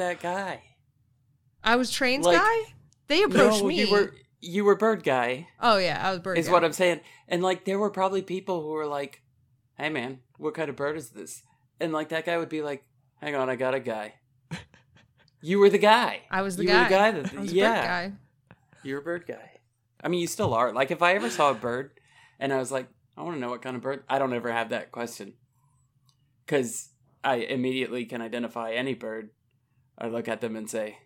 That guy. I was Trains Like- guy? They approached no, me. you were you were bird guy. Oh, yeah, I was Bird is guy. what I'm saying. And like there were probably people who were like, "Hey man, what kind of bird is this?" And like that guy would be like, "Hang on, I got a guy." you were the guy. I was the you guy. The guy that, yeah, Bird guy. you're a bird guy. I mean, you still are. Like if I ever saw a bird and I was like, "I want to know what kind of bird," I don't ever have that question because I immediately can identify any bird. I look at them and say,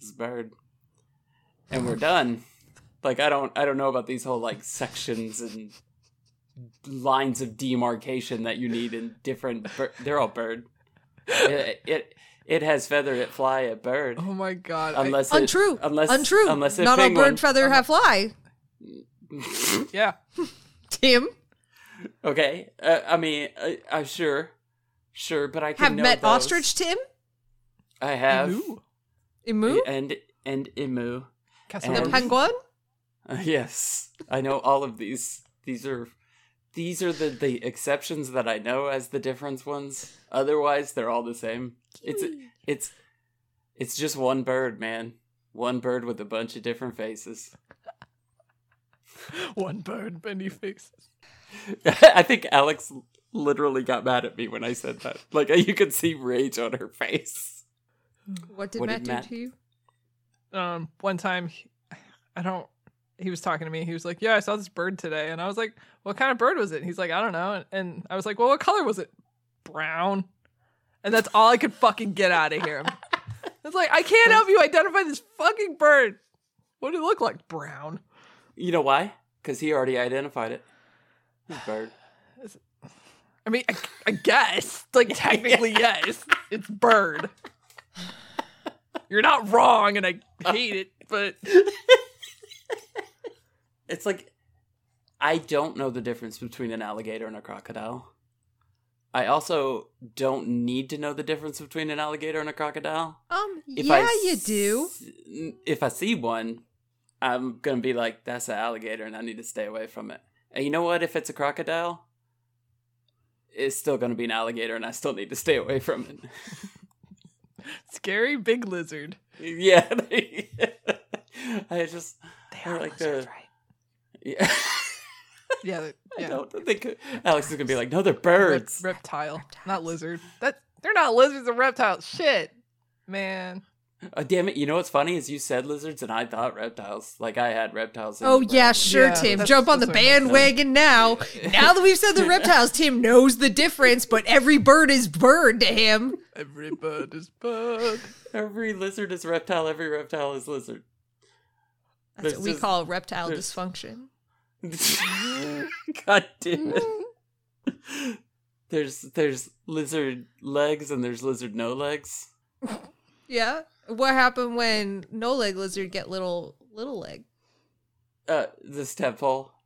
"This bird," and we're done. Like I don't, I don't know about these whole like sections and lines of demarcation that you need in different. Bir- they're all bird. It, it it has feather, it fly, a bird. Oh my god. I- Unless it, Untrue. unless Untrue. unless a Not all bird feather have fly. yeah. Tim, Okay, uh, I mean, I, I'm sure, sure, but I can have know met those. ostrich Tim? I have, Ooh. Emu? and and emu. Castle The penguin? Uh, yes, I know all of these. These are these are the the exceptions that I know as the difference ones. Otherwise, they're all the same. It's it's it's just one bird, man. One bird with a bunch of different faces. One bird, many faces. I think Alex literally got mad at me when I said that. Like you could see rage on her face. What did What Matt did do Matt- to you? Um, one time, he- I don't. He was talking to me. He was like, "Yeah, I saw this bird today," and I was like, "What kind of bird was it?" He's like, "I don't know," and, and I was like, "Well, what color was it?" Brown. And that's all I could fucking get out of here. It's like I can't help you identify this fucking bird. What did it look like? Brown. You know why? Because he already identified it. His bird. I mean, I, I guess, like technically, yes, it's bird. You're not wrong, and I hate it, but It's like I don't know the difference between an alligator and a crocodile. I also don't need to know the difference between an alligator and a crocodile. Um, If yeah, I you do. s- If I see one, I'm gonna be like, "That's an alligator," and I need to stay away from it. And you know what? If it's a crocodile, it's still gonna be an alligator, and I still need to stay away from it. scary big lizard. yeah, I just They are like the yeah. Yeah, th- I don't think Alex is gonna be like, no, they're Rep- birds. reptile, not lizard. That they're not lizards. They're reptiles. Shit, man. Uh, damn it! You know what's funny is you said lizards and I thought reptiles. Like I had reptiles. in Oh yeah, sure, Yeah, Tim. Jump on the that's what I meant. bandwagon now. Now that we've said the reptiles, Tim knows the difference, but every bird is bird to him. Every bird is bird. Every lizard is reptile. Every reptile is lizard. That's There's what we just- call reptile there's- dysfunction. God damn it! There's there's lizard legs and there's lizard no legs. Yeah. What happened when no leg lizard get little little leg? Uh, this tadpole.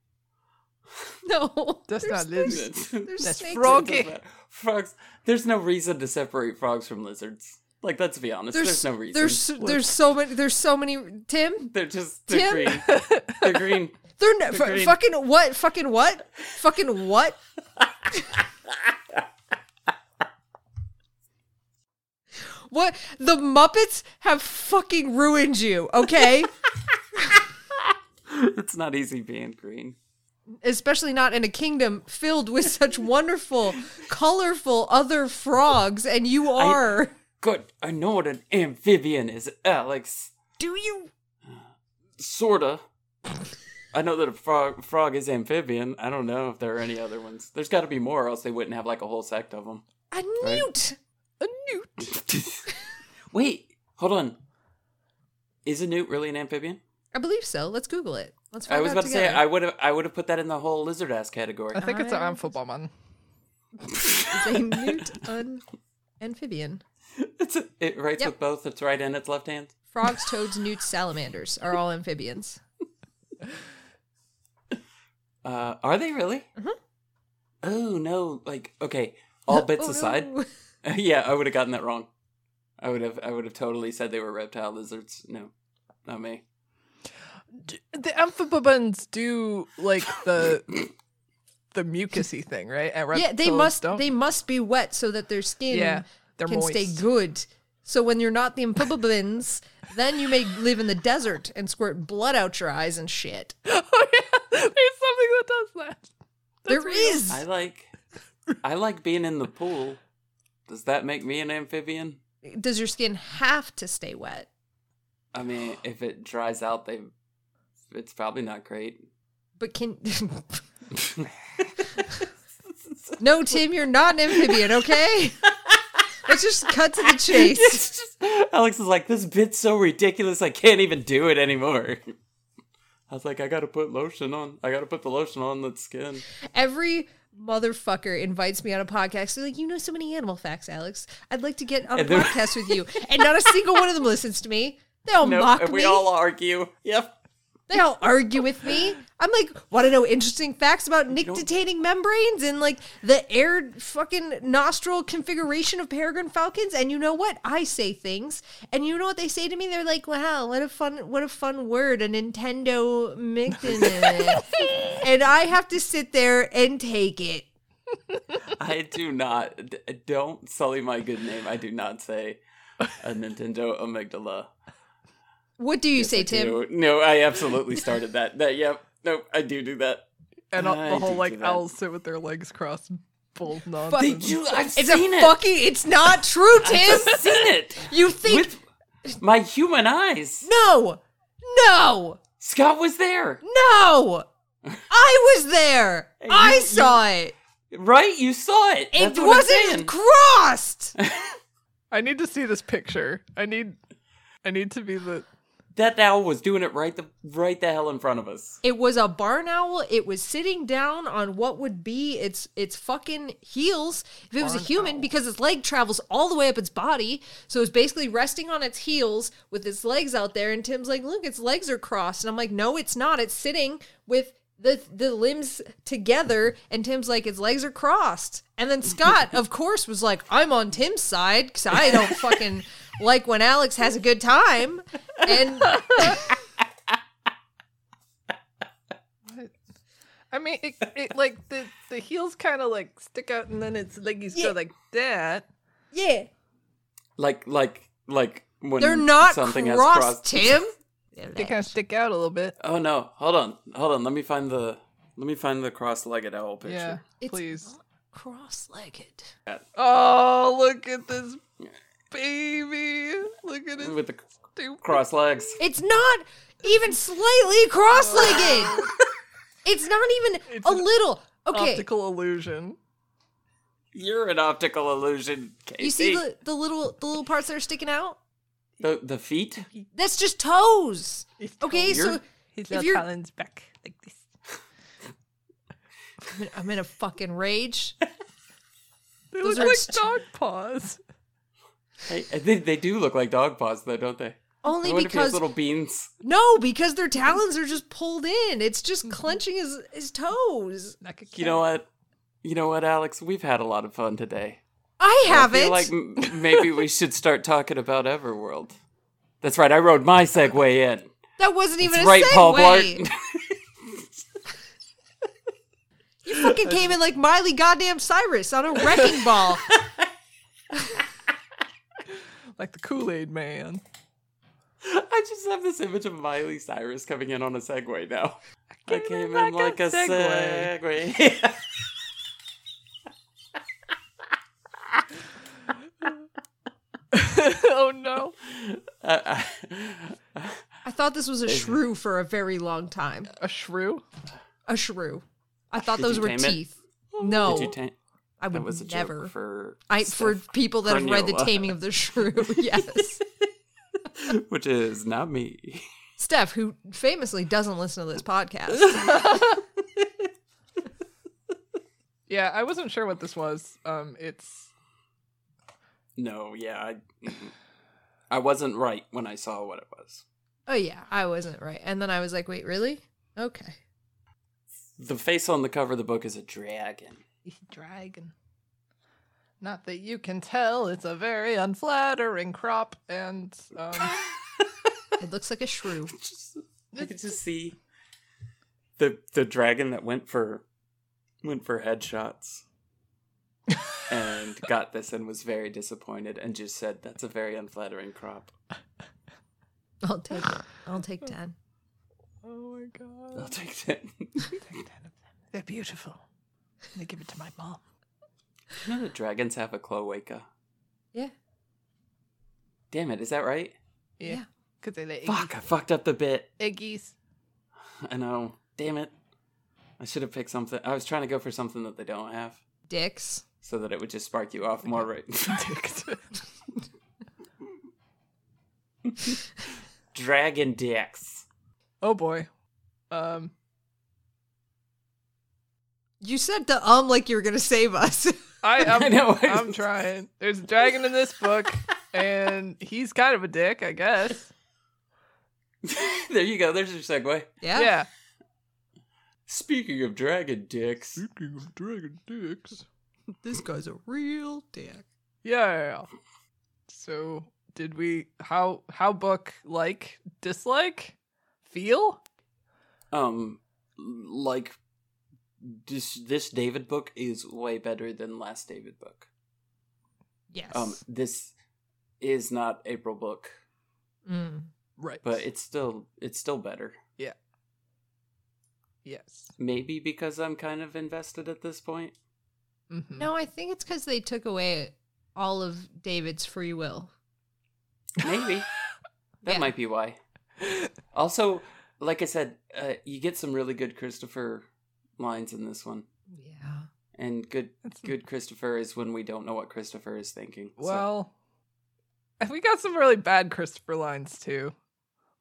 No, That's there's- not there's- lizard. There's That's snakes. frog. It doesn't matter. Frogs. There's no reason to separate frogs from lizards. Like, let's be honest. There's, no reason. There's there's so many. There's so many. Tim, They're just they're Tim? green. They're green. they're n- They're f- green. fucking what? Fucking what? fucking what? what? The Muppets have fucking ruined you. Okay. It's not easy being green. especially not in a kingdom filled with such wonderful, colorful other frogs, and you are. Good. I know what an amphibian is, Alex. Do you? Sorta. I know that a frog, frog is amphibian. I don't know if there are any other ones. There's got to be more, or else they wouldn't have like a whole sect of them. A newt. A newt. Wait, hold on. Is a newt really an amphibian? I believe so. Let's Google it. Let's find I was out about to say. I would have I would have put that in the whole lizard ass category. I think it's an I- amphibian. It's a newt un- amphibian. It's a, it writes Yep. with both its right and its left hand. Frogs, toads, newts, salamanders are all amphibians. Uh, are they really? Mhm. Oh no! Like okay, all bits Oh, aside. no. yeah, I would have gotten that wrong. I would have I would have totally said they were reptile lizards. No, not me. D- The amphibians do like the the mucusy thing, right? And yeah, they must don't. they must be wet so that their skin yeah, they're can moist. stay good. So when you're not the amphibians, then you may live in the desert and squirt blood out your eyes and shit. oh yeah, there's something that does that. There is. I like I like being in the pool. Does that make me an amphibian? Does your skin have to stay wet? I mean, if it dries out, they it's probably not great. But can No, Tim, you're not an amphibian, okay? Let's just cut to the chase. Just, Alex is like, this bit's so ridiculous, I can't even do it anymore. I was like, I gotta put lotion on. I gotta put the lotion on the skin. Every motherfucker invites me on a podcast. They're like, you know so many animal facts, Alex. I'd like to get on a podcast with you. And not a single one of them listens to me. They all No, mock and we me. all argue. Yep. They all argue with me. I'm like, want to know interesting facts about nictitating membranes and like the air fucking nostril configuration of peregrine falcons? And you know what? I say things, and you know what they say to me? They're like, "Wow, what a fun, what a fun word, a Nintendo Mictin." and I have to sit there and take it. I do not. d- Don't sully my good name. I do not say a Nintendo amygdala. What do you Yes, say, I Tim? do. No, I absolutely started that. That. Yep. No, I do do that. And I the whole like do that. owls sit with their legs crossed, full They nonsense. do. I've It's seen a it. fucking. It's not true, Tim. I've seen it you think? with my human eyes. no, no. Scott was there, No! I was there! Hey, I you- saw it! right? You saw it. It That's what I'm wasn't crossed! I need to see this picture. I need, I need to be the. That owl was doing it right the right the hell in front of us. it was a barn owl. It was sitting down on what would be its its fucking heels if it was a human owl. because its leg travels all the way up its body. So it's basically resting on its heels with its legs out there. And Tim's like, look, its legs are crossed. And I'm like, no, it's not. It's sitting with the the limbs together. And Tim's like, his legs are crossed. And then Scott, of course, was like, I'm on Tim's side because I don't fucking like when Alex has a good time. And I mean, it, it like the the heels kind of like stick out, and then its leggies Yeah. go like that. yeah, Like like like when they're not something has crossed, crossed. Tim. They kind of stick out a little bit. Oh no! Hold on, hold on. Let me find the let me find the cross-legged owl picture. Yeah, It's- please. Cross-legged. Oh, look at this baby! Look at his With the stupid. cross legs. It's not even slightly cross-legged. it's not even It's a an little. Okay, Optical illusion. You're an optical illusion, Kaycie. you see the, the little the little parts that are sticking out? The the feet? That's just toes. His Okay, toes- so You're- his little you're- talons back like this. I'm in, I'm in a fucking rage. They Those look are like st- dog paws. Hey, they, they do look like dog paws, though, don't they? Only I wonder if he has because little beans. no, because their talons are just pulled in. It's just mm-hmm. clenching his his toes. Like. You know what? You know what, Alex? We've had a lot of fun today. I I haven't. feel like maybe we should start talking about Everworld. That's right. I rode my Segway in. that wasn't even That's a right, segue. Paul Blart. You fucking came in like Miley goddamn Cyrus on a wrecking ball. like the Kool Aid Man. I just have this image of Miley Cyrus coming in on a Segway now. I came came in in like like a a Segway. Segway. oh no! Uh, I thought this was a shrew for a very long time. A shrew? A shrew. I thought Did those were tame it? teeth. No, Did you ta- I That would was a never. for I for people that have read The Taming of the Shrew. yes. which is not me. Steph, who famously doesn't listen to this podcast. Yeah, I wasn't sure what this was. Um, it's No, yeah, I. I wasn't right when I saw what it was. oh yeah, I wasn't right. And then I was like, wait, really? Okay. The face on the cover of the book is a dragon. dragon. Not that you can tell, it's a very unflattering crop, and um, It looks like a shrew. just, I could just see the the dragon that went for went for headshots and got this and was very disappointed and just said that's a very unflattering crop. I'll take it. I'll take ten. oh my God. I'll god, take that. they're beautiful. They give it to my mom. you know that dragons have a cloaca. Yeah. Damn it, is that right? Yeah, Yeah. because they lay Fuck, I fucked up the bit. eggies. I know. Damn it. I should have picked something. I was trying to go for something that they don't have Dicks. So that it would just spark you off more, right? Dragon dicks. oh boy. Um, You said the um like you were gonna save us. I, I'm, I know. I'm trying. There's a dragon in this book, and he's kind of a dick, I guess. there you go. There's your segue. yeah. Yeah. Speaking of dragon dicks, Speaking of dragon dicks. This guy's a real dick. Yeah. So did we how how book like dislike feel? um, like this this David book is way better than last David book. Yes. Um, this is not April book, Mm. Right. but it's still it's still better. Yeah. Yes. Maybe because I'm kind of invested at this point. Mhm. No, I think it's because they took away all of David's free will. Maybe that Yeah. might be why. Also, like I said, uh, you get some really good Christopher lines in this one, Yeah. and good That's- good Christopher is when we don't know what Christopher is thinking. Well, and we got some really bad Christopher lines too.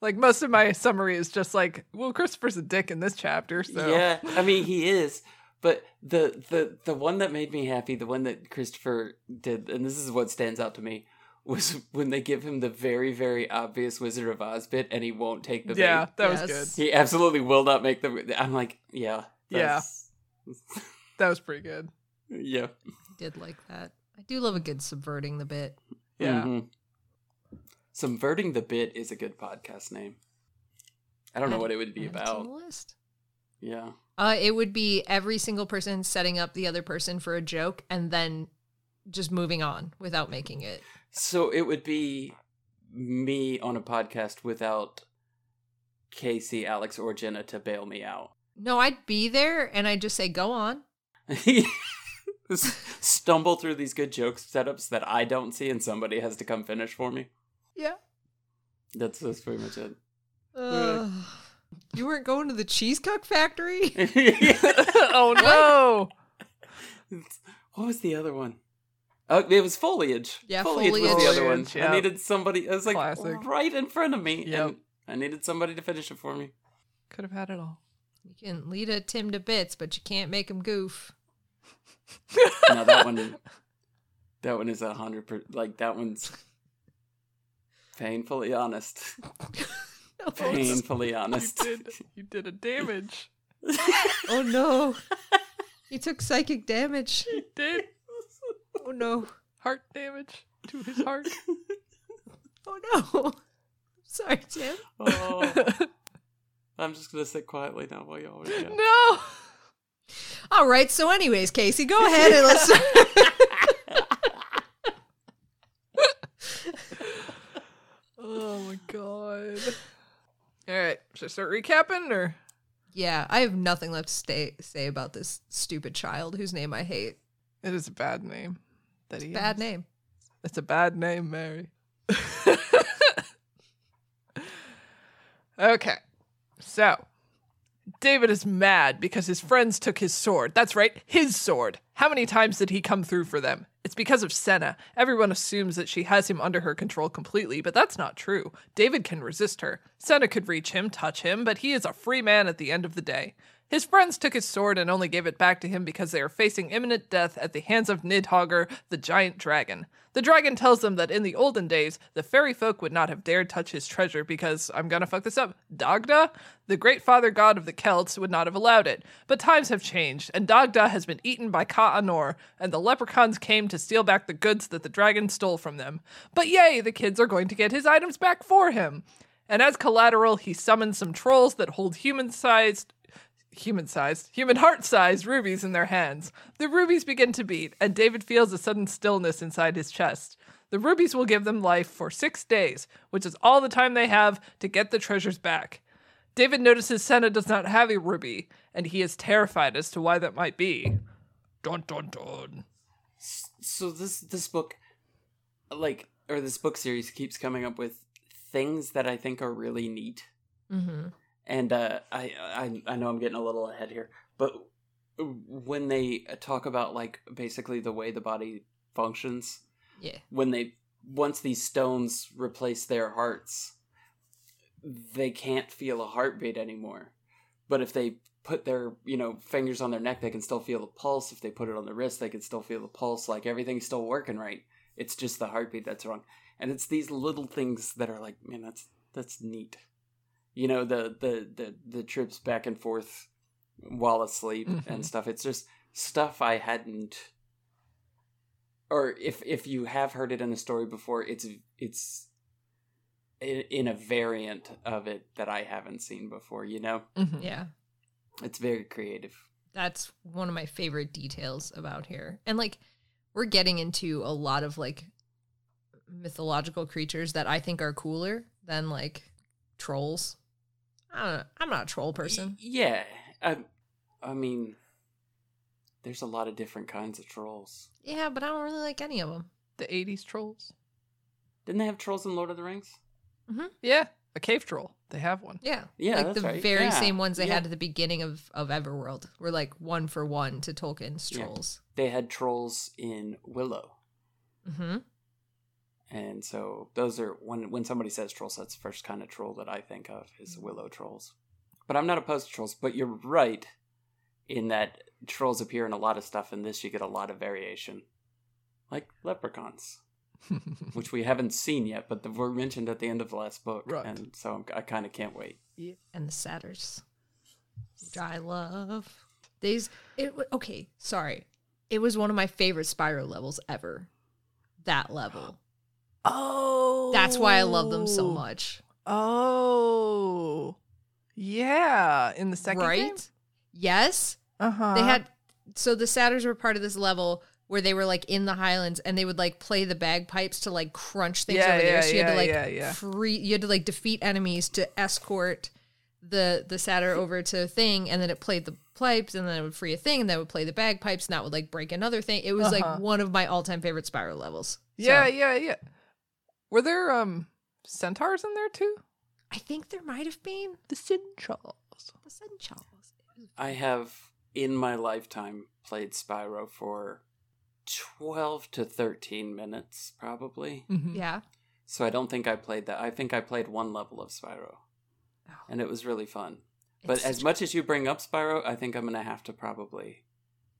Like most of my summary is just like, well, Christopher's a dick in this chapter, so yeah, I mean he is, but the the the one that made me happy, the one that Christopher did, and this is what stands out to me, was when they give him the very very obvious Wizard of Oz bit, and he won't take the yeah, bait. that Yes. was good. He absolutely will not make the. I'm like, yeah, Yeah. That was pretty good. yeah, I did like that. I do love a good subverting the bit. Yeah. Mhm. Subverting the bit is a good podcast name. I don't know what it would be add it to about. list. Yeah. Uh, it would be every single person setting up the other person for a joke and then just moving on without making it. So it would be me on a podcast without Kaycie, Alex, or Jenna to bail me out. No, I'd be there and I'd just say, go on. Stumble through these good joke setups that I don't see, and somebody has to come finish for me. Yeah. That's that's pretty much it. Uh, you weren't going to the cheese cook factory? oh no. what was the other one? Oh, it was foliage. Yeah, foliage, was the other one. Foliage, I needed somebody. It was like Classic. right in front of me. Yep. and I needed somebody to finish it for me. Could have had it all. You can lead a Tim to bits, but you can't make him goof. Now that one, that one is a hundred percent. Like that one's painfully honest. Oh, Painfully You honest. did you did a damage. oh no. He took psychic damage. You did Oh no. heart damage to his heart. Oh no. Sorry, Tim. oh, I'm just gonna sit quietly now while y'all. Yeah. no. All right. So, anyways, Kaycie, go ahead and let's. Oh my god. All right, should I start recapping or? yeah, I have nothing left to stay, say about this stupid child whose name I hate. It is a bad name. That he Bad has. name. It's a bad name, Mary. okay. So, David is mad because his friends took his sword. That's right, his sword. How many times did he come through for them? It's because of Senna. Everyone assumes that she has him under her control completely, but that's not true. David can resist her. Senna could reach him, touch him, but he is a free man at the end of the day. His friends took his sword and only gave it back to him because they are facing imminent death at the hands of Nidhogger, the giant dragon. The dragon tells them that in the olden days, the fairy folk would not have dared touch his treasure because, I'm gonna fuck this up, Dagda, the great father god of the Celts, would not have allowed it. But times have changed, and Dagda has been eaten by Ka Anor, and the leprechauns came to steal back the goods that the dragon stole from them. But yay, the kids are going to get his items back for him. And as collateral, he summons some trolls that hold human sized human sized, human heart sized rubies in their hands. The rubies begin to beat, and David feels a sudden stillness inside his chest. The rubies will give them life for six days, which is all the time they have to get the treasures back. David notices Senna does not have a ruby, and he is terrified as to why that might be. Dun dun dun. So this this book, like, or this book series keeps coming up with things that I think are really neat. Mm-hmm. And uh, I, I I know I'm getting a little ahead here, but when they talk about like basically the way the body functions, Yeah. when they once these stones replace their hearts, they can't feel a heartbeat anymore. But if they put their you know fingers on their neck, they can still feel the pulse. If they put it on the wrist, they can still feel the pulse. Like everything's still working right. It's just the heartbeat that's wrong, and it's these little things that are like, man, that's that's neat you know the the the, the trips back and forth while asleep Mhm. and stuff it's just stuff i hadn't or if if you have heard it in a story before it's it's in, in a variant of it that i haven't seen before you know Mhm. Yeah. it's very creative That's one of my favorite details about here. And like we're getting into a lot of like mythological creatures that I think are cooler than like trolls. I don't know. I'm not a troll person. Yeah i i mean there's a lot of different kinds of trolls Yeah, but I don't really like any of them. The 80s trolls. didn't they have trolls in lord of the rings Yeah, a cave troll. They have one. Yeah. Yeah, Like that's the right. very Yeah, same ones they yeah. had at the beginning of, of Everworld were like one for one to Tolkien's Yeah. trolls. they had trolls in willow Mm-hmm. And so those are when when somebody says trolls, that's the first kind of troll that I think of is mm-hmm. willow trolls. But I'm not opposed to trolls. But you're right in that trolls appear in a lot of stuff. In this, you get a lot of variation, like leprechauns, which we haven't seen yet, but they were mentioned at the end of the last book, Right. and so I'm, I kind of can't wait. and the satyrs, which I love. These it okay. Sorry, it was one of my favorite Spyro levels ever. That level. Oh. That's why I love them so much. Oh. Yeah, in the second right? game. Yes, Uh-huh. they had. So the satyrs were part of this level where they were like in the highlands and they would like play the bagpipes to like crunch things Yeah, over there. yeah, So you had to yeah, like yeah, yeah. free. You had to like defeat enemies to escort the the satyr over to a thing, and then it played the pipes, and then it would free a thing, and then it would play the bagpipes, and that would like break another thing. It was Uh-huh. like one of my all time favorite Spyro levels. Yeah, So, yeah, yeah. Were there um centaurs in there too? I think there might have been The centaurs. the Sun Charles. I have in my lifetime played Spyro for twelve to thirteen minutes, probably. Mhm. Yeah. So I don't think I played that. I think I played one level of Spyro, Oh, and it was really fun. But it's as much as you bring up Spyro, I think I'm gonna have to probably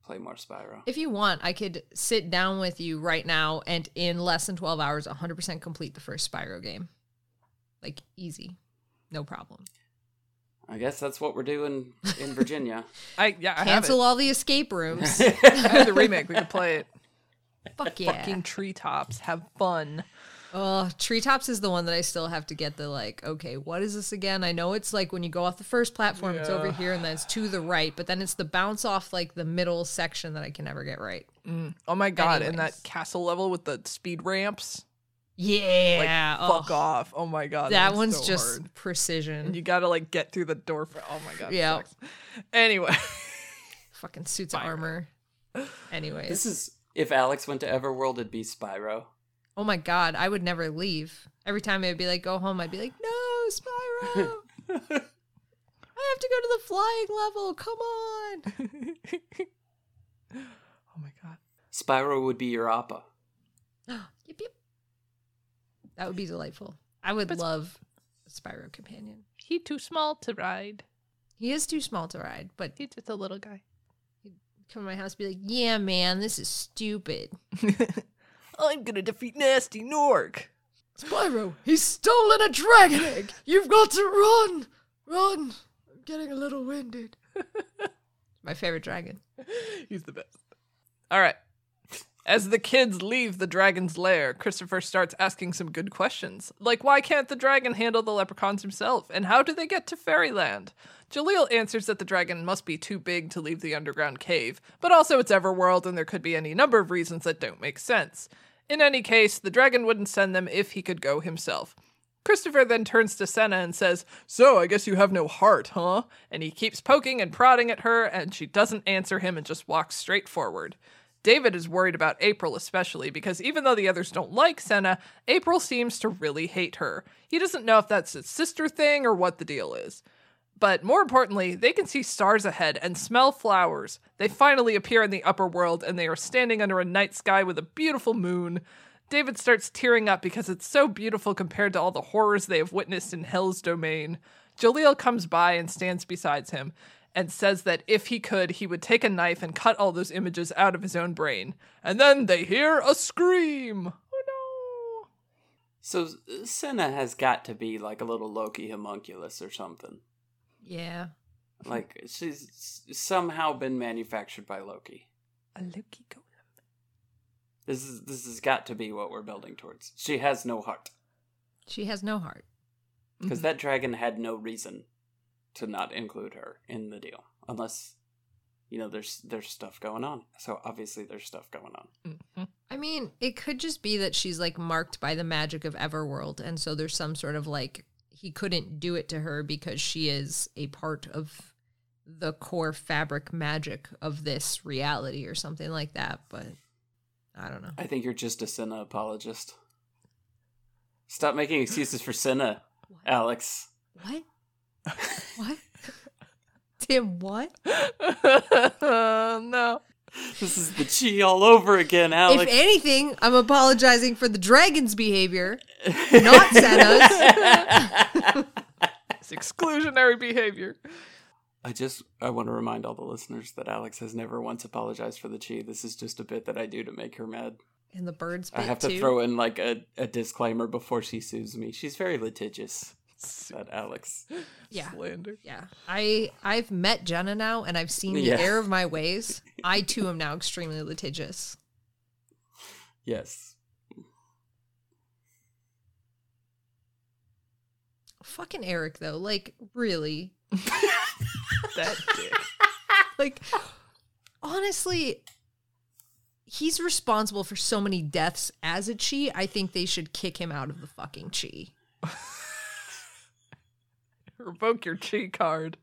play more Spyro. If you want, I could sit down with you right now and in less than 12 hours, 100% complete the first Spyro game. Like, easy. No problem. I guess that's what we're doing in Virginia. I yeah, I Cancel have all the escape rooms. I have the remake. We could play it. Fuck yeah. Fucking treetops. Have fun. Oh, Treetops is the one that I still have to get the like, okay, what is this again? I know it's like when you go off the first platform, it's over here and then it's to the right, but then it's the bounce off like the middle section that I can never get right. Mm. Oh my god! And that castle level with the speed ramps. Yeah. Like, Yeah. fuck oh, off! Oh my god, That one's so just hard. precision. And you gotta like get through the door. For, oh my god. Yeah. Anyway, Fucking suits of Fire. armor. Anyways. this is if Alex went to Everworld, it'd be Spyro. Oh my god, I would never leave. Every time it'd be like, go home, I'd be like, no, Spyro. I have to go to the flying level. Come on. Oh my god. Spyro would be your appa. yep, yep. That would be delightful. I would But- love a Spyro companion. He too small to ride. He is too small to ride, but He's just a little guy. Come to my house and be like, yeah, man, this is stupid. I'm gonna defeat Nasty Gnorc. Spyro, he's stolen a dragon egg. You've got to run. Run. I'm getting a little winded. my favorite dragon. He's the best. All right. As the kids leave the dragon's lair, Christopher starts asking some good questions. Like, why can't the dragon handle the leprechauns himself? And how do they get to fairyland? Jalil answers that the dragon must be too big to leave the underground cave, but also it's Everworld and there could be any number of reasons that don't make sense. In any case, the dragon wouldn't send them if he could go himself. Christopher then turns to Senna and says, So, I guess you have no heart, huh? And he keeps poking and prodding at her, and she doesn't answer him and just walks straight forward. David is worried about April, especially because even though the others don't like Senna, April seems to really hate her. He doesn't know if that's a sister thing or what the deal is. But more importantly, they can see stars ahead and smell flowers. They finally appear in the upper world and they are standing under a night sky with a beautiful moon. David starts tearing up because it's so beautiful compared to all the horrors they have witnessed in Hell's domain. Jalil comes by and stands beside him and says that if he could, he would take a knife and cut all those images out of his own brain. And then they hear a scream. Oh no! So Senna has got to be like a little Loki homunculus or something. Yeah. Like she's somehow been manufactured by Loki. A Loki golem. This is this has got to be what we're building towards. She has no heart She has no heart. because Mhm. that dragon had no reason to not include her in the deal, unless you know there's there's stuff going on. So obviously there's stuff going on. Mhm. I mean, it could just be that she's like marked by the magic of Everworld. And so there's some sort of like, he couldn't do it to her because she is a part of the core fabric magic of this reality or something like that. But I don't know. I think you're just a Senna apologist. Stop making excuses for Senna, Alex. What? What? Tim, what? no. This is the Chee all over again, Alex. If anything, I'm apologizing for the dragon's behavior, not Senna's. It's exclusionary behavior. I just I want to remind all the listeners that Alex has never once apologized for the Chee. This is just a bit that I do to make her mad. And the birds I bit have to too. throw in like a, a disclaimer before she sues me. She's very litigious, that Alex. Yeah. Slander. Yeah. I I've met Jenna now and I've seen the Yeah. error of my ways. I too am now extremely litigious. Yes. Fucking Erek though, like really. That dick. Like honestly, he's responsible for so many deaths as a Chee. I think they should kick him out of the fucking Chee. Revoke your Chee card.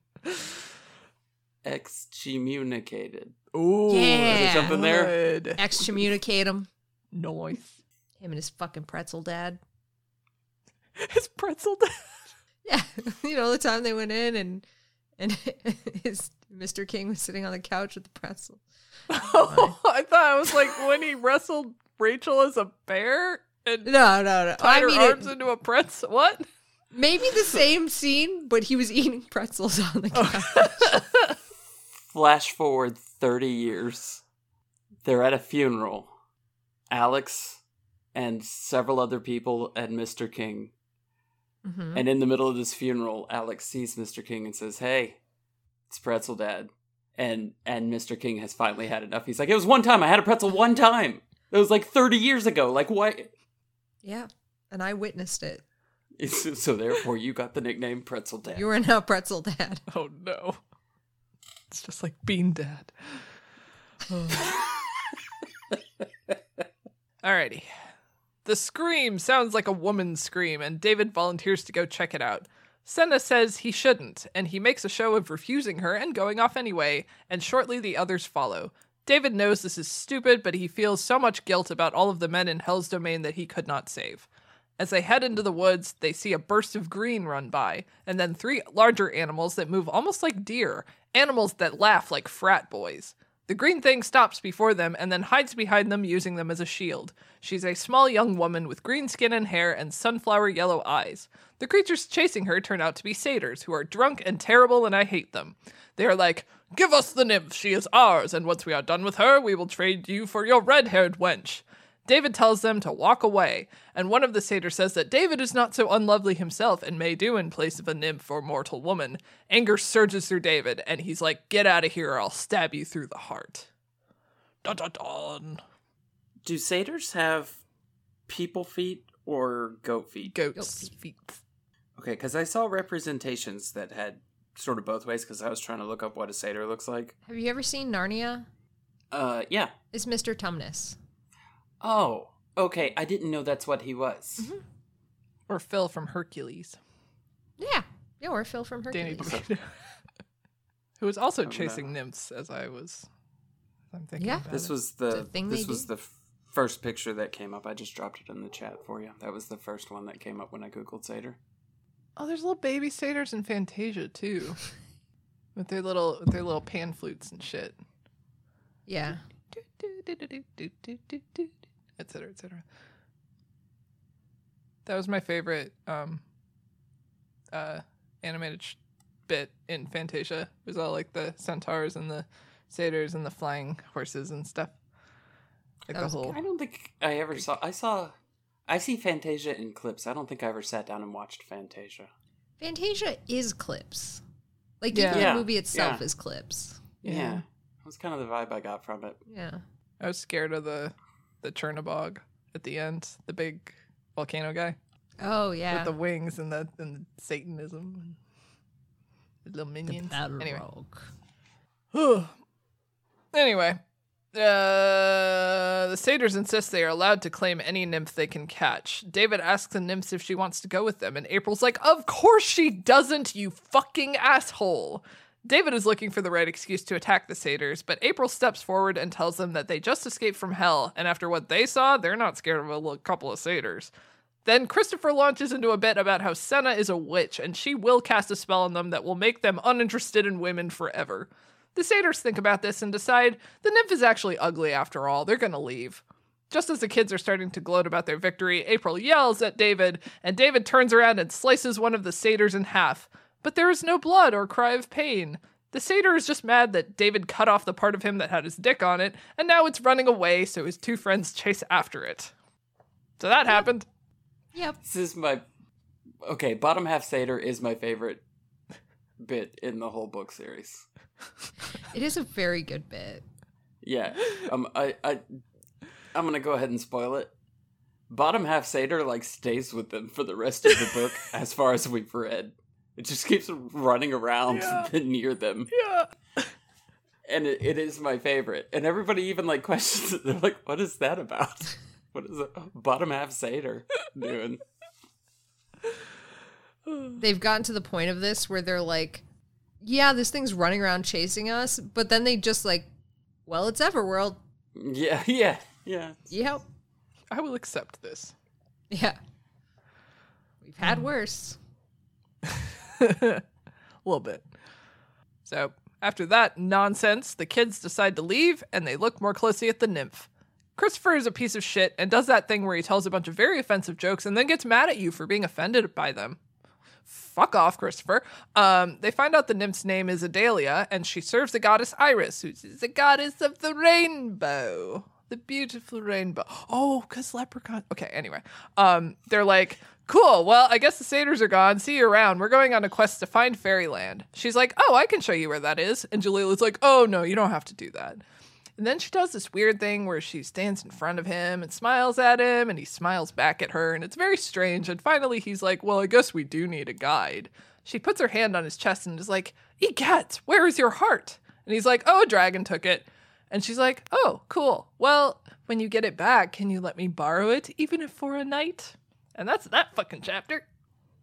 Excommunicated. Ooh. Yeah. something there? good. Excommunicate him. Nice. Him and his fucking pretzel dad. His pretzel dad. Yeah, you know the time they went in and and his Mr. King was sitting on the couch with the pretzel. Oh, I thought it was like when he wrestled Rachel as a bear and No, no, no. tied I her mean, arms it, into a pretzel. What? Maybe the same scene, but he was eating pretzels on the couch. Flash forward 30 years. They're at a funeral. Alex and several other people and Mr. King. Mhm. And in the middle of this funeral, Alex sees Mr. King and says, "Hey, it's Pretzel Dad." And and Mr. King has finally had enough. He's like, "It was one time. I had a pretzel one time. It was like 30 years ago. Like why?" Yeah, and I witnessed it. So, so therefore, you got the nickname Pretzel Dad. You are now pretzel dad. Oh no. It's just like Bean Dad. Alrighty. The scream sounds like a woman's scream, and David volunteers to go check it out. Senna says he shouldn't, and he makes a show of refusing her and going off anyway, and shortly the others follow. David knows this is stupid, but he feels so much guilt about all of the men in Hell's Domain that he could not save. As they head into the woods, they see a burst of green run by, and then three larger animals that move almost like deer, animals that laugh like frat boys. The green thing stops before them and then hides behind them, using them as a shield. She's a small young woman with green skin and hair and sunflower yellow eyes. The creatures chasing her turn out to be satyrs, who are drunk and terrible, and I hate them. They are like, Give us the nymph, she is ours, and once we are done with her, we will trade you for your red haired wench. David tells them to walk away, and one of the satyrs says that David is not so unlovely himself and may do in place of a nymph or mortal woman. Anger surges through David, and he's like, Get out of here, or I'll stab you through the heart. Dun dun dun. Do satyrs have people feet or goat feet? Goats' Goat feet. Okay, because I saw representations that had sort of both ways because I was trying to look up what a satyr looks like. Have you ever seen Narnia? Uh, yeah. It's Mr. Tumnus. Oh, okay. I didn't know that's what he was. Mm-hmm. Or Phil from Hercules. Yeah. Yeah, or Phil from Danny Hercules. DeVito. Who was also Oh, chasing no. nymphs as I was. I'm thinking Yeah. about This it. was It's a the thing this was do. the first picture that came up. I just dropped it in the chat for you. That was the first one that came up when I googled satyr. Oh, there's little baby satyrs in Fantasia too, with their little with their little pan flutes and shit. Yeah. Etc. Etc. That was my favorite um, uh, animated sh- bit in Fantasia. It was all like the centaurs and the satyrs and the flying horses and stuff. Like That the was whole. I don't think I ever saw. I saw. I see Fantasia in clips. I don't think I ever sat down and watched Fantasia. Fantasia is clips. Like Yeah. even Yeah, the movie itself yeah. is clips. Yeah. that was kind of the vibe I got from it. Yeah. I was scared of the the Chernobog at the end, the big volcano guy Oh yeah. with the wings and the and the Satanism, the little minions. anyway, anyway, uh, the satyrs insist they are allowed to claim any nymph they can catch. David asks the nymphs if she wants to go with them, and April's like, "Of course she doesn't, you fucking asshole." David is looking for the right excuse to attack the satyrs, but April steps forward and tells them that they just escaped from hell, and after what they saw, they're not scared of a couple of satyrs. Then Christopher launches into a bit about how Senna is a witch, and she will cast a spell on them that will make them uninterested in women forever. The satyrs think about this and decide the nymph is actually ugly after all, they're gonna leave. Just as the kids are starting to gloat about their victory, April yells at David, and David turns around and slices one of the satyrs in half. But there is no blood or cry of pain. The satyr is just mad that David cut off the part of him that had his dick on it, and now it's running away, so his two friends chase after it. So that happened. Yep. This is my okay. Bottom half satyr is my favorite bit in the whole book series. It is a very good bit. Yeah. Um. I. I. I'm gonna go ahead and spoil it. Bottom half satyr like stays with them for the rest of the book, as far as we've read. It just keeps running around Yeah. near them, Yeah. and it, it is my favorite. And everybody even like questions it. They're like, "What is that about? What is a bottom half satyr doing?" They've gotten to the point of this where they're like, yeah, this thing's running around chasing us, but then they just like, well, it's Everworld. Yeah. Yeah. Yeah. Yep. I will accept this. Yeah. We've had worse. A little bit. So, after that nonsense, the kids decide to leave and they look more closely at the nymph. Christopher is a piece of shit and does that thing where he tells a bunch of very offensive jokes and then gets mad at you for being offended by them. Fuck off, Christopher. Um, they find out the nymph's name is Adalia, and she serves the goddess Iris, who's the goddess of the rainbow. The beautiful rainbow. Oh, because leprechaun. Okay, anyway. Um, they're like, cool, well, I guess the satyrs are gone. See you around. We're going on a quest to find fairyland. She's like, oh, I can show you where that is. And Jalila's like, oh, no, you don't have to do that. And then she does this weird thing where she stands in front of him and smiles at him, and he smiles back at her, and it's very strange. And finally, he's like, Well, I guess we do need a guide. She puts her hand on his chest and is like, Egad, where is your heart? And he's like, Oh, a dragon took it. And she's like, Oh, cool. Well, when you get it back, can you let me borrow it, even if for a night? And that's that fucking chapter.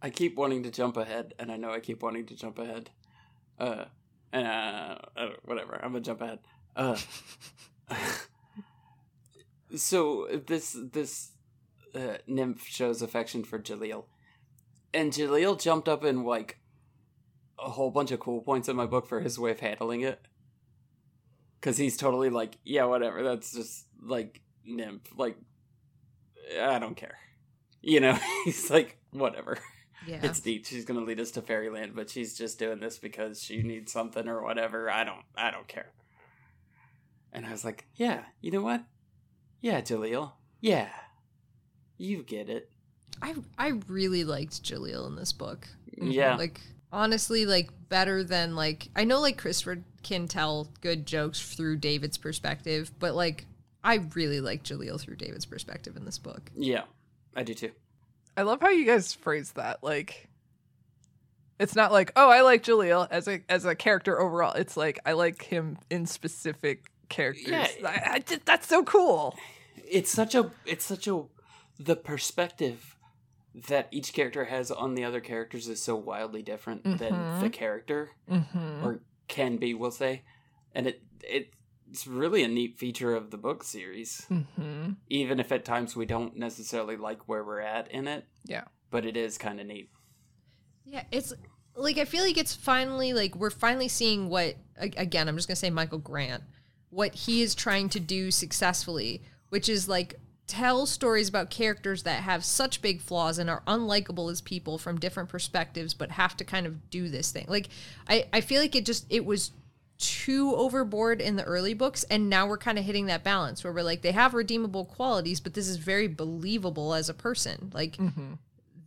I keep wanting to jump ahead, and I know I keep wanting to jump ahead. Uh, and uh, uh, whatever, I'm gonna jump ahead. Uh, so this this uh, nymph shows affection for Jalil, and Jalil jumped up in like a whole bunch of cool points in my book for his way of handling it. because he's totally like, yeah, whatever. That's just like nymph. Like, I don't care. You know, he's like, whatever. Yeah. It's neat. She's gonna lead us to fairyland, but she's just doing this because she needs something or whatever. I don't. I don't care. And I was like, yeah, you know what? Yeah, Jalil. Yeah, you get it. I I really liked Jalil in this book. Mm-hmm. Yeah. Like honestly, like better than like I know like Christopher can tell good jokes through David's perspective, but like I really like Jalil through David's perspective in this book. Yeah, I do too. I love how you guys phrase that. Like, it's not like, oh, I like Jalil as a as a character overall. It's like I like him in specific characters. Yeah. I, I just, that's so cool. It's such a. It's such a. The perspective that each character has on the other characters is so wildly different than Mhm. the character, Mm-hmm. or can be, we'll say, and it it. It's really a neat feature of the book series. Mm-hmm. even if at times we don't necessarily like where we're at in it. Yeah. But it is kind of neat. Yeah, it's like I feel like it's finally like we're finally seeing what again, I'm just going to say Michael Grant, what he is trying to do successfully, which is like tell stories about characters that have such big flaws and are unlikable as people from different perspectives but have to kind of do this thing. Like I I feel like it just it was too overboard in the early books and now we're kind of hitting that balance where we're like they have redeemable qualities but this is very believable as a person. Like Mm-hmm.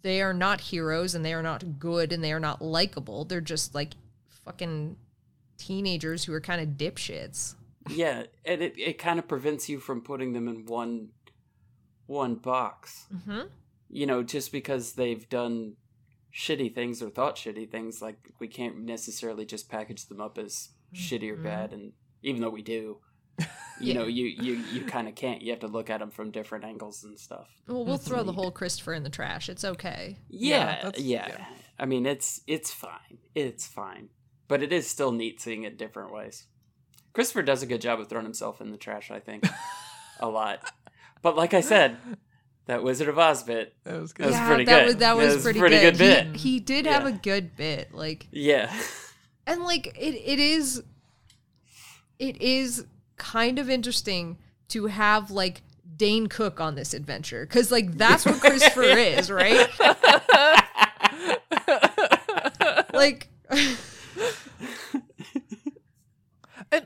they are not heroes and they are not good and they are not likable. They're just like fucking teenagers who are kind of dipshits. Yeah, and it, it kind of prevents you from putting them in one one box. Mm-hmm. You know, just because they've done shitty things or thought shitty things, like we can't necessarily just package them up as shitty or Mhm. bad. And even though we do, you Yeah. know, you you you kind of can't. You have to look at them from different angles and stuff. Well, we'll throw the whole Christopher in the trash. It's okay. Yeah, Yeah, that's- yeah. yeah. I mean, it's it's fine. It's fine. But it is still neat seeing it different ways. Christopher does a good job of throwing himself in the trash, I think. a lot. But like I said, that Wizard of Oz bit, That was good That was yeah, pretty that good. was that That was, was pretty, pretty good. good He, bit. he did have a good bit, like, yeah. And like it, it is, it is kind of interesting to have like Dane Cook on this adventure because like that's what Christopher is, right? Like, and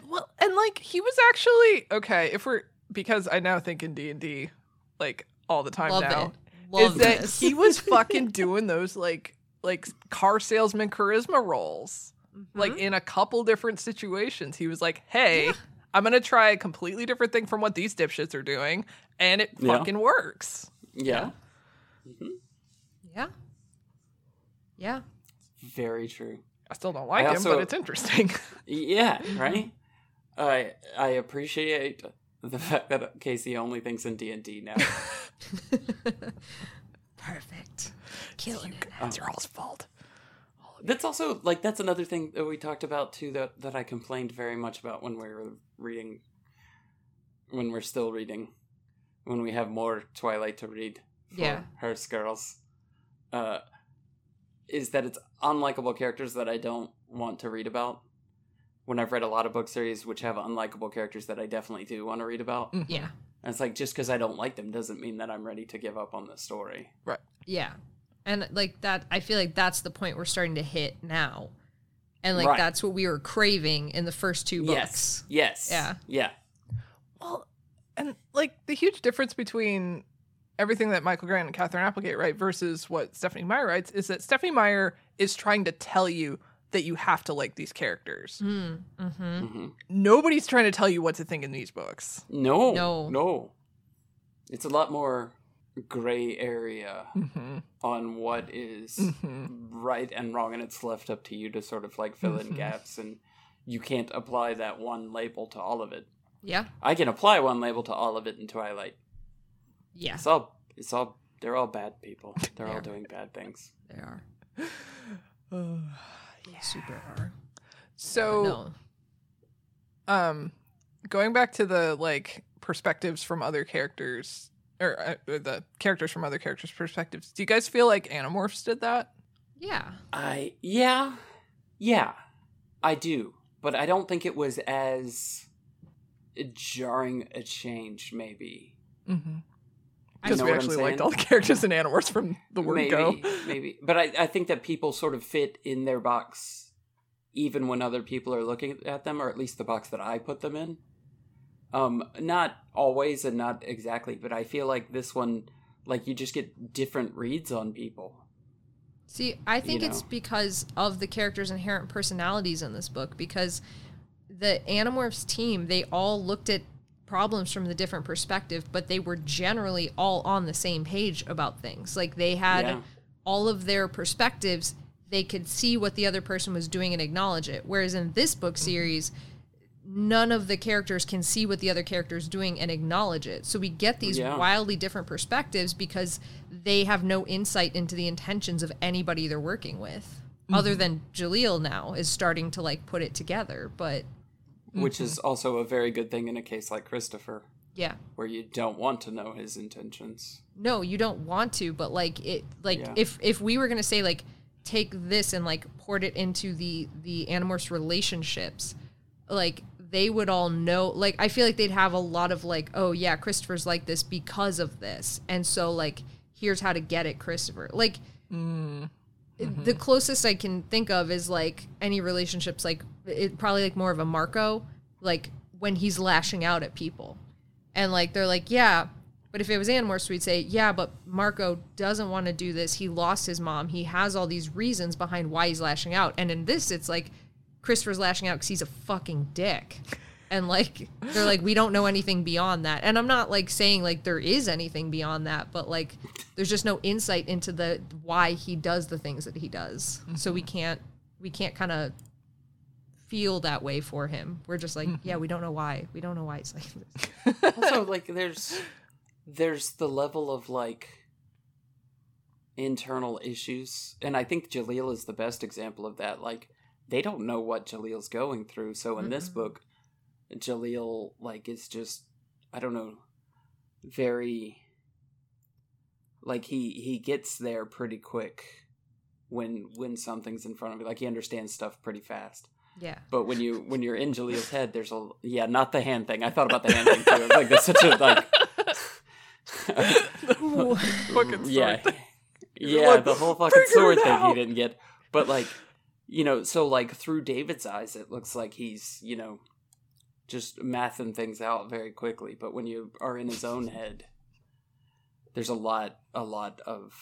well, and like he was actually okay. If we're because I now think in D and D like all the time love now is that he was fucking doing those like like car salesman charisma roles. Like Mhm. in a couple different situations he was like hey i'm gonna try a completely different thing from what these dipshits are doing and it Yeah. fucking works yeah. yeah, yeah. Very true. i still don't like I him also- but it's interesting Yeah, right? I I appreciate the fact that Kaycie only thinks in D&D now. Perfect. Killing it. it's your all's fault That's also like that's another thing that we talked about too that that I complained very much about when we were reading when we're still reading when we have more Twilight to read for Yeah. Hearst girls uh is that it's unlikable characters that I don't want to read about. When I've read a lot of book series which have unlikable characters that I definitely do want to read about. Mhm. Yeah. And it's like just because I don't like them doesn't mean that I'm ready to give up on the story. Right. Yeah. And like that, I feel like that's the point we're starting to hit now. And like Right. that's what we were craving in the first two books. Yes. Yes. Yeah. Yeah. well and like the huge difference between everything that michael grant and katherine applegate write versus what stephenie meyer writes is that stephenie meyer is trying to tell you that you have to like these characters Mm, mm-hmm. hmm nobody's trying to tell you what to think in these books No. No. No. It's a lot more gray area mm-hmm. on what is Mm-hmm. right and wrong, and it's left up to you to sort of like fill in Mhm. gaps, and you can't apply that one label to all of it. Yeah. I can apply one label to all of it in Twilight. Yeah. It's all. It's all. They're all bad people. They're all Yeah. doing bad things. They are. Uh, They super are. so no. um going back to the like perspectives from other characters or uh, the characters from other characters perspectives do you guys feel like animorphs did that Yeah. I yeah, yeah, I do, but I don't think it was as jarring a change, maybe. Mm-hmm. I Because know we what I'm actually liked all the characters in Animorphs from the word maybe, go. maybe. But I, I think that people sort of fit in their box, even when other people are looking at them, or at least the box that I put them in. Um, not always and not exactly, but I feel like this one, like you just get different reads on people. See, I think You it's because of the characters' inherent personalities in this book because the Animorphs team, they all looked at problems from the different perspective, but they were generally all on the same page about things. Like they had Yeah. all of their perspectives, they could see what the other person was doing and acknowledge it. Whereas in this book series, none of the characters can see what the other character is doing and acknowledge it. So we get these Yeah. wildly different perspectives because they have no insight into the intentions of anybody they're working with. Mm-hmm. Other than Jalil now is starting to like put it together, but Which mm-hmm. is also a very good thing in a case like Christopher, yeah. where you don't want to know his intentions. No, you don't want to, but like it like Yeah. if if we were going to say like take this and like port it into the the Animorphs relationships, like they would all know like I feel like they'd have a lot of like, oh yeah, Christopher's like this because of this. And so like here's how to get it, Christopher. Like mm-hmm. the closest I can think of is like any relationships like it probably like more of a Marco, like when he's lashing out at people. And like they're like, yeah, but if it was Animorphs, we'd say, yeah, but Marco doesn't want to do this. He lost his mom. He has all these reasons behind why he's lashing out. And in this, it's like Christopher's lashing out because he's a fucking dick. And like they're like, we don't know anything beyond that. And I'm not like saying like there is anything beyond that, but like there's just no insight into the why he does the things that he does. So we mm-hmm. can't we can't kind of feel that way for him. We're just like, yeah, mm-hmm. we don't know why. We don't know why it's like this. also like there's there's the level of like internal issues and i think jalil is the best example of that like they don't know what jalil's going through so in this Mm-mm. book jalil like is just i don't know very like he he gets there pretty quick when when something's in front of him like he understands stuff pretty fast Yeah. but when you when you're in Jalil's head, there's a yeah, not the hand thing. I thought about the hand thing too. Like that's such a like Fucking yeah, thing. yeah, like, the whole fucking sword thing he didn't get. But like, you know, so like through David's eyes, it looks like he's you know just mathing things out very quickly. But when you are in his own head, there's a lot, a lot of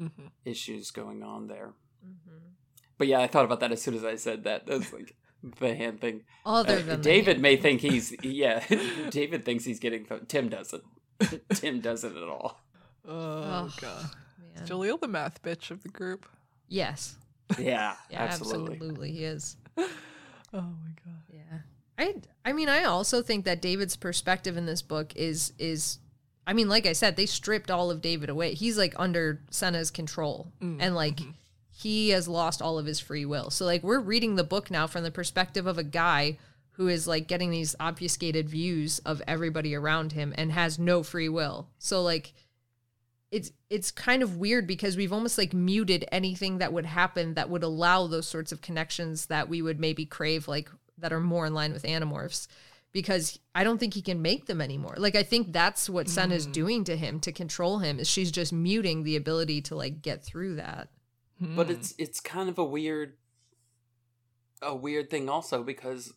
Mhm. issues going on there. Mm-hmm. But yeah, I thought about that as soon as I said that. That's like the hand thing. Other Uh, than David that. may think he's yeah. David thinks he's getting. Tim doesn't. Tim doesn't at all. Oh Ugh, god. man. Jalil the math bitch of the group. Yes. Yeah, Yeah, absolutely. absolutely. He is. Oh my god. Yeah. I I mean I also think that David's perspective in this book is is I mean like I said they stripped all of David away. He's like under Senna's control mm, and like mm-hmm. he has lost all of his free will. So like we're reading the book now from the perspective of a guy who is like getting these obfuscated views of everybody around him and has no free will. So like it's it's kind of weird because we've almost like muted anything that would happen that would allow those sorts of connections that we would maybe crave like that are more in line with animorphs because I don't think he can make them anymore. Like I think that's what Sen is doing to him to control him is she's just muting the ability to like get through that. But Hmm. it's it's kind of a weird, a weird thing also because,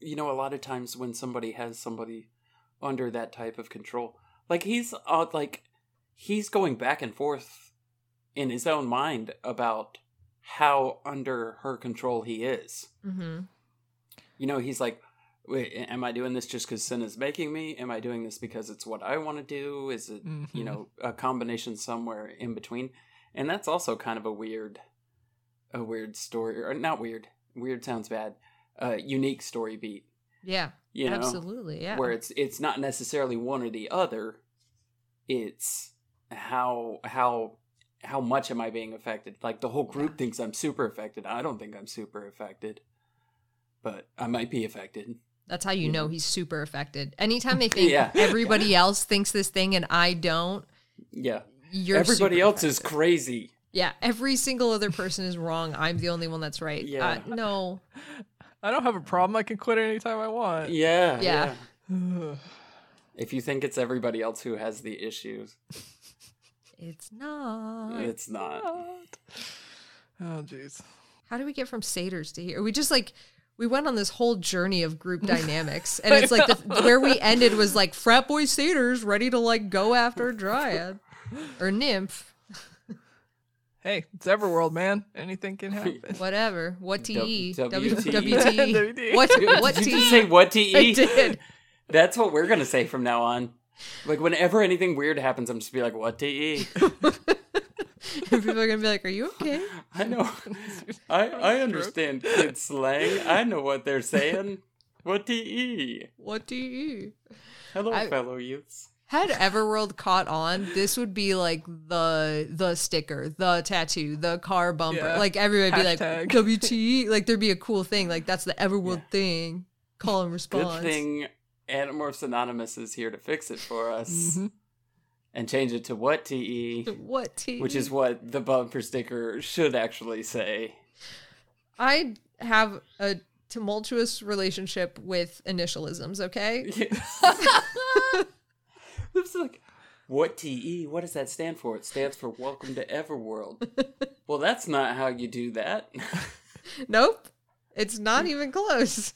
you know, a lot of times when somebody has somebody under that type of control, like he's uh, like he's going back and forth in his own mind about how under her control he is. Mm-hmm. You know, he's like, wait, am I doing this just because sin is making me? Am I doing this because it's what I want to do? Is it, you Mhm. know, a combination somewhere in between? And that's also kind of a weird, a weird story, or not weird. Weird sounds bad. Uh, unique story beat. Yeah. You know, absolutely. Yeah. where it's it's not necessarily one or the other. It's how how how much am I being affected? Like the whole group Yeah. thinks I'm super affected. I don't think I'm super affected, but I might be affected. That's how you you know know. he's super affected. Anytime they think Yeah. everybody else thinks this thing and I don't, Yeah, you're everybody super else is crazy. Yeah, every single other person is wrong. I'm the only one that's right. Yeah. Uh, no. I don't have a problem. I can quit anytime I want. Yeah, Yeah. yeah. If you think it's everybody else who has the issues, It's not. it's not. Oh, jeez. How do we get from satyrs to here? We just like we went on this whole journey of group dynamics, and it's like the, where we ended was like frat boy satyrs ready to like go after a dryad or nymph, Hey, it's Everworld, man. Anything can happen. whatever. What te? W- W- WTE. WTE. WTE. What what Did you just say what to I did. That's what we're gonna say from now on. Like whenever anything weird happens, I'm just be like, "What to eat?" People are gonna be like, "Are you okay?" I know. I I understand kid slang. I know what they're saying. What to eat? What do you? Hello, I- fellow youths. Had Everworld caught on, this would be like the the sticker, the tattoo, the car bumper. Yeah. Like everybody would be Hashtag. like WTE. Like there'd be a cool thing. Like that's the Everworld thing. Call and response. Good thing Animorphs Anonymous is here to fix it for us Mhm. and change it to what TE? What T? which is what the bumper sticker should actually say. I have a tumultuous relationship with initialisms. Okay. It's like, what TE? What does that stand for? It stands for Welcome to Everworld. well, that's not how you do that. Nope. It's not even close.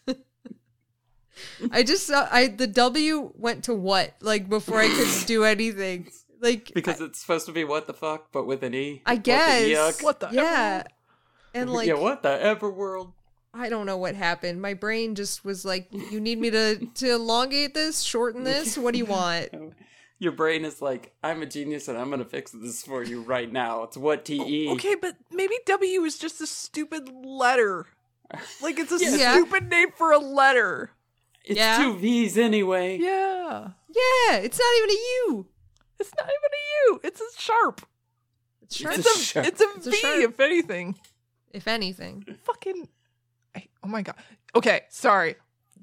I just saw I the W went to what like before I could do anything. Like because it's supposed to be what the fuck, but with an E. I What the guess. What the yeah. And like yeah, what the Everworld? I don't know what happened. My brain just was like, "You need me to to elongate this, shorten this. What do you want?" Your brain is like, I'm a genius and I'm gonna fix this for you right now. It's what TE. Okay, but maybe W is just a stupid letter. Like it's a Yeah. stupid name for a letter. It's Yeah. two V's anyway. Yeah. Yeah, it's not even a U. It's not even a U. It's a sharp. It's sharp. It's It's a a, sharp. it's a It's a V, sharp. if anything. if anything. Fucking. I, oh my god. Okay, sorry.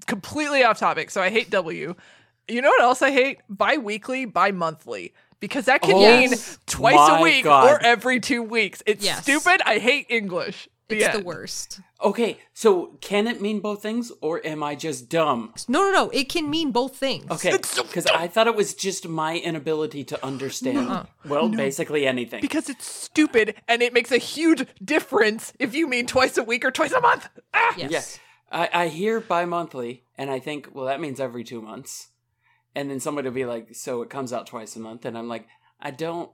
Completely off topic. So I hate W. You know what else I hate? Bi-weekly, bi-monthly. Because that can Oh mean Yes. twice my a week God. or every two weeks. It's Yes. stupid. I hate English. It's the worst. Okay, so can it mean both things or am I just dumb? No, no, no. It can mean both things. Okay, It's so because I thought it was just my inability to understand. well, basically anything. Because it's stupid and it makes a huge difference if you mean twice a week or twice a month. Ah! Yes. Yeah. I, I hear bi monthly and I think, well, that means every two months. And then somebody will be like, so it comes out twice a month. And I'm like, I don't.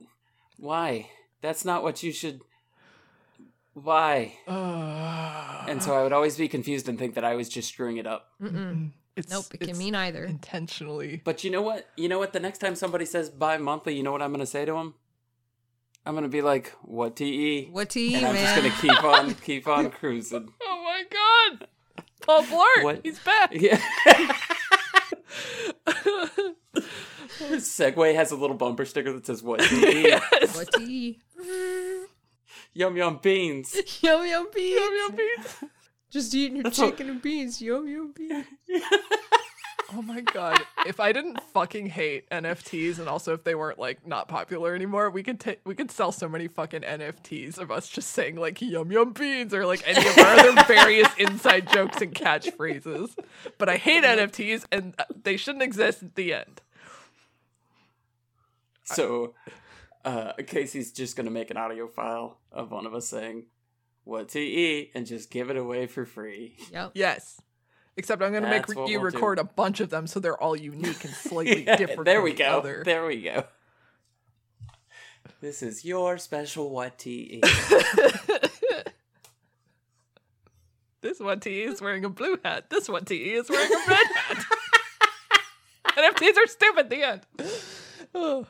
Why? That's not what you should. Why? And so I would always be confused and think that I was just screwing it up. Mm-mm. It's, Nope. It can it's mean either. intentionally. But you know what? You know what? The next time somebody says bi monthly, you know what I'm going to say to them? I'm going to be like, what TE? What to you, And I'm just going to keep on, keep on cruising. Oh my god! Paul Blart, What? he's back. Yeah. Segway has a little bumper sticker that says "What do you eat?" yes. What to eat? Yum yum beans. Yum yum beans. Yum, yum, beans. Just eating your That's what- chicken and beans. Yum yum beans. Oh my god! If I didn't fucking hate NFTs, and also if they weren't like not popular anymore, we could ta- we could sell so many fucking NFTs of us just saying like "yum yum beans" or like any of our other various inside jokes and catchphrases. But I hate NFTs, and uh, they shouldn't exist at the end. So, uh, Kaycie's just gonna make an audio file of one of us saying "What to eat" and just give it away for free. Yep. Yes. Except I'm gonna make That's what you we'll do. record a bunch of them so they're all unique and slightly Yeah, different. there from we the go. Other. There we go. This is your special what to eat. This one T is wearing a blue hat. This one T is wearing a red hat. and NFTs are stupid. The end. Oh.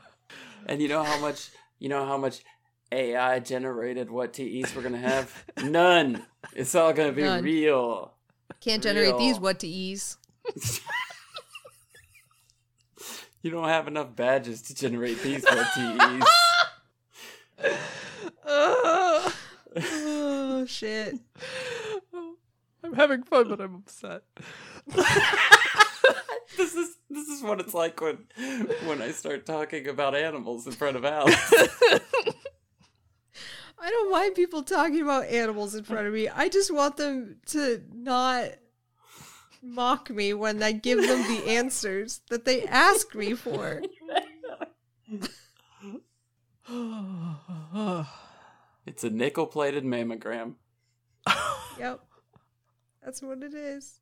And you know how much you know how much AI generated what TEs we're gonna have? None. It's all gonna be None. real. Can't generate these what to ease. You don't have enough badges to generate these what TEs. Uh, Oh shit. I'm having fun, but I'm upset. this is this is what it's like when when I start talking about animals in front of Alex. I don't mind people talking about animals in front of me. I just want them to not mock me when I give them the answers that they ask me for. It's a nickel plated mammogram. Yep. That's what it is.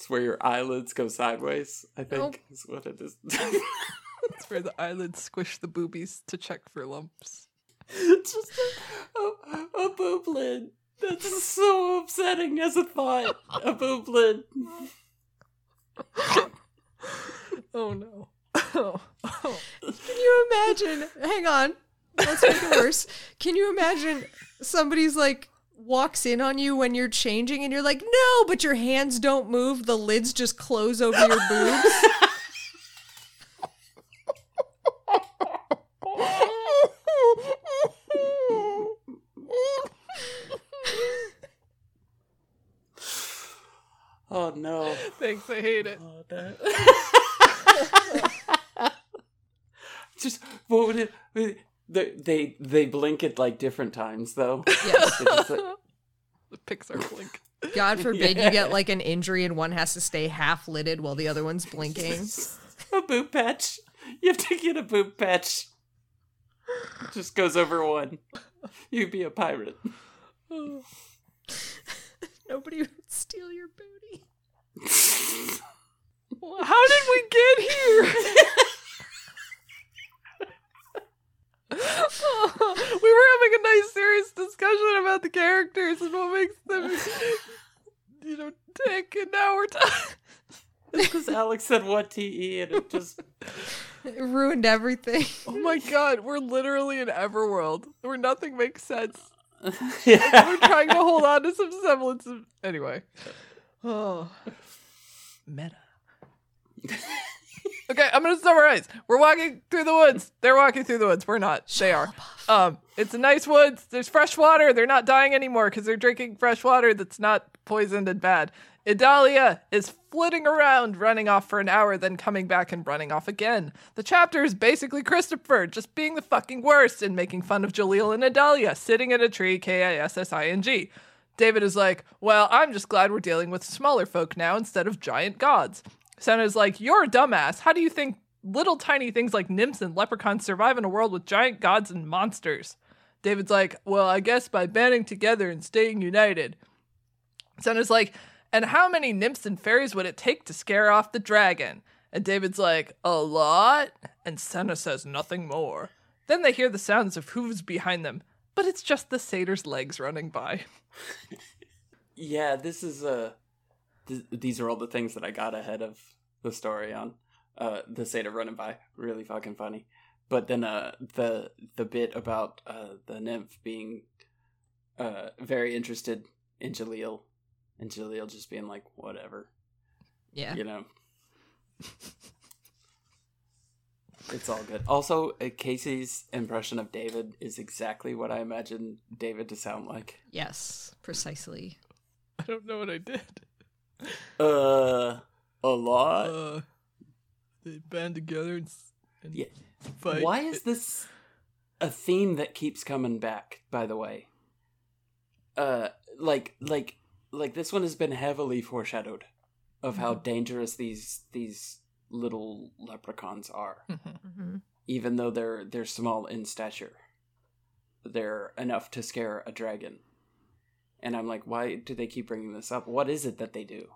It's where your eyelids go sideways, I think Nope. is what it is. It's where the eyelids squish the boobies to check for lumps. it's just a, a, a boob lid. That's so upsetting as a thought. A boob lid. Oh no. Oh, oh. Can you imagine? Hang on. Let's make it worse. Can you imagine somebody's like walks in on you when you're changing and you're like, no, but your hands don't move. The lids just close over your boobs. Oh no. Thanks, I hate it. Oh, that- just what would it? They they they blink at like different times though. Yes. Just, like, The Pixar blink. God forbid you get like an injury and one has to stay half lidded while the other one's blinking. a boob patch. You have to get a boob patch. Just goes over one. You'd be a pirate. Nobody would steal your booty. How did we get here? we were having a nice serious discussion about the characters and what makes them you know tick and now we're talking It's because Alex said what te and it just It ruined everything. oh my god we're literally in everworld where nothing makes sense yeah. we're trying to hold on to some semblance of anyway oh meta okay i'm gonna summarize. We're walking through the woods. They're walking through the woods. We're not. They are. um it's a nice woods. There's fresh water. They're not dying anymore because they're drinking fresh water that's not poisoned and bad. Idalia is flitting around running off for an hour then coming back and running off again. The chapter is basically christopher just being the fucking worst and making fun of jalil and idalia sitting in a tree k-i-s-s-i-n-g David is like, Well, I'm just glad we're dealing with smaller folk now instead of giant gods. Senna's like, You're a dumbass. How do you think little tiny things like nymphs and leprechauns survive in a world with giant gods and monsters? David's like, Well, I guess by banding together and staying united. Senna's like, And how many nymphs and fairies would it take to scare off the dragon? And David's like, A lot? And Senna says nothing more. Then they hear the sounds of hooves behind them, but it's just the satyr's legs running by. Yeah, this is uh th- these are all the things that I got ahead of the story on. Uh the satyr running by. Really fucking funny. But then uh the the bit about uh the nymph being uh very interested in Jalil and Jalil just being like, whatever. Yeah. You know. It's all good. Also, uh, Kaycie's impression of David is exactly what I imagine David to sound like. Yes, precisely. I don't know what I did. Uh, a lot. Uh, they band together and, and Yeah. fight. Why is this a theme that keeps coming back? By the way, uh, like, like, like this one has been heavily foreshadowed of how dangerous these these little leprechauns are. Mhm. hmm Even though they're they're small in stature, they're enough to scare a dragon. And I'm like, why do they keep bringing this up? What is it that they do?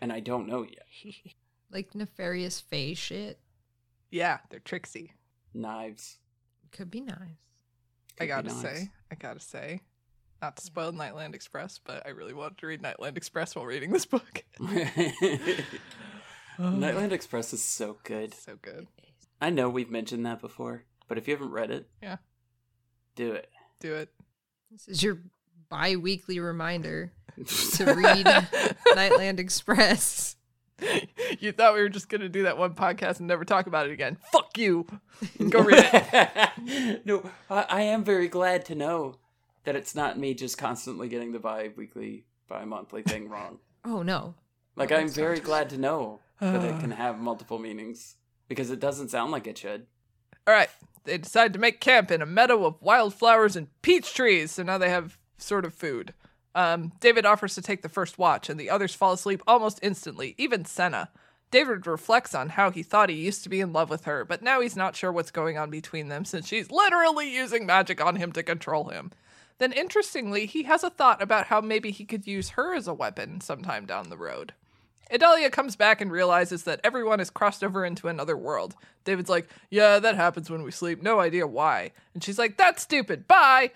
And I don't know yet. Like nefarious face shit. Yeah, they're tricksy. Knives. Could be knives. I Could be gotta knives. say, I gotta say, not to spoil Nightland Express, but I really wanted to read Nightland Express while reading this book. Nightland Express is so good. so good. I know we've mentioned that before, but if you haven't read it, Yeah. do it. Do it. This is your bi weekly reminder to read Nightland Express. you thought we were just gonna do that one podcast and never talk about it again. Fuck you. Go read it. no, I, I am very glad to know that it's not me just constantly getting the bi-weekly, bi-monthly thing wrong. Oh no. Like Oh, I'm very not. glad to know that it can have multiple meanings because it doesn't sound like it should. All right. They decide to make camp in a meadow of wildflowers and peach trees, so now they have sort of food. Um, David offers to take the first watch, and the others fall asleep almost instantly, even Senna. David reflects on how he thought he used to be in love with her, but now he's not sure what's going on between them since she's literally using magic on him to control him. Then, interestingly, he has a thought about how maybe he could use her as a weapon sometime down the road. Idalia comes back and realizes that everyone has crossed over into another world. David's like, Yeah, that happens when we sleep. No idea why. And she's like, That's stupid. Bye.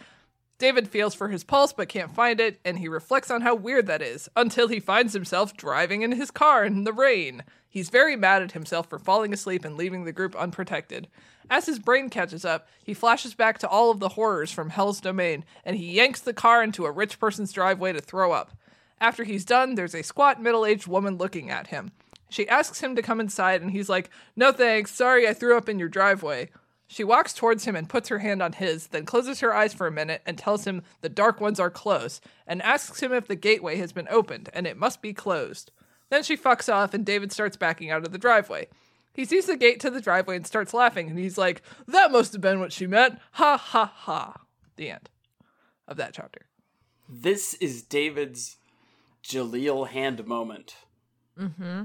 David feels for his pulse but can't find it, and he reflects on how weird that is until he finds himself driving in his car in the rain. He's very mad at himself for falling asleep and leaving the group unprotected. As his brain catches up, he flashes back to all of the horrors from Hell's Domain, and he yanks the car into a rich person's driveway to throw up. After he's done, there's a squat middle aged woman looking at him. She asks him to come inside, and he's like, No thanks, sorry I threw up in your driveway. She walks towards him and puts her hand on his, then closes her eyes for a minute and tells him the dark ones are close, and asks him if the gateway has been opened, and it must be closed. Then she fucks off, and David starts backing out of the driveway. He sees the gate to the driveway and starts laughing, and he's like, That must have been what she meant. Ha ha ha. The end of that chapter. This is David's Jalil hand moment. Mm-hmm.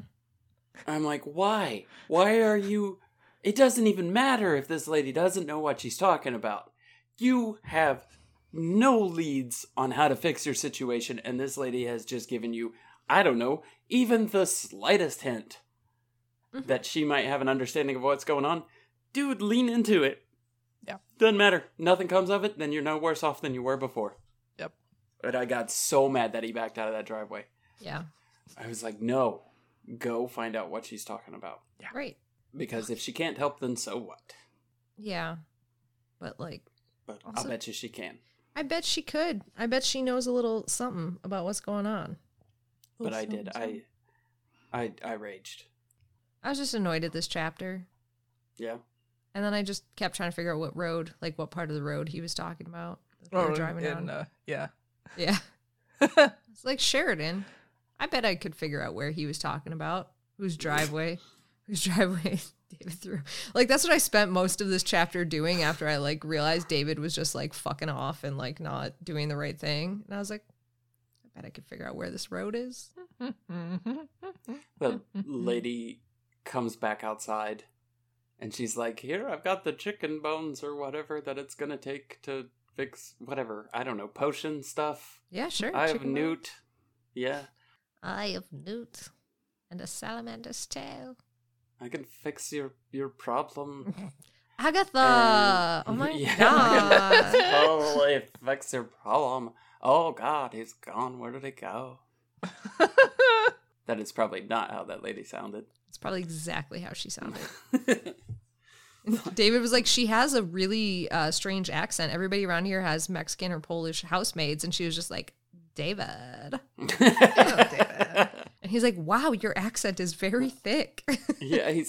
I'm like, why? Why are you. It doesn't even matter if this lady doesn't know what she's talking about. You have no leads on how to fix your situation, and this lady has just given you, I don't know, even the slightest hint mm-hmm. that she might have an understanding of what's going on. Dude, lean into it. Yeah. Doesn't matter. Nothing comes of it, then you're no worse off than you were before. Yep. But I got so mad that he backed out of that driveway. Yeah. I was like, no, go find out what she's talking about. Yeah. Right. Because if she can't help, then so what? Yeah. But like, But I'll bet you she can. I bet she could. I bet she knows a little something about what's going on. But I did. I, I, I raged. I was just annoyed at this chapter. Yeah. And then I just kept trying to figure out what road, like what part of the road he was talking about. that they were Oh, driving and, on. uh, yeah. Yeah. It's like Sheridan. I bet I could figure out where he was talking about. Whose driveway? Whose driveway David threw. Like that's what I spent most of this chapter doing after I like realized David was just like fucking off and like not doing the right thing. And I was like, I bet I could figure out where this road is. The lady comes back outside and she's like, Here, I've got the chicken bones or whatever that it's going to take to fix whatever. I don't know, potion stuff. Yeah, sure. I have chicken bone. Newt. Yeah. Eye of Newt and a salamander's tail. I can fix your, your problem. Agatha! And- oh my Yeah. god. totally fix your problem. Oh God, he's gone. Where did he go? That is probably not how that lady sounded. It's probably exactly how she sounded. David was like, she has a really uh, strange accent. Everybody around here has Mexican or Polish housemaids. And she was just like, David. And he's like, wow, your accent is very thick. yeah, he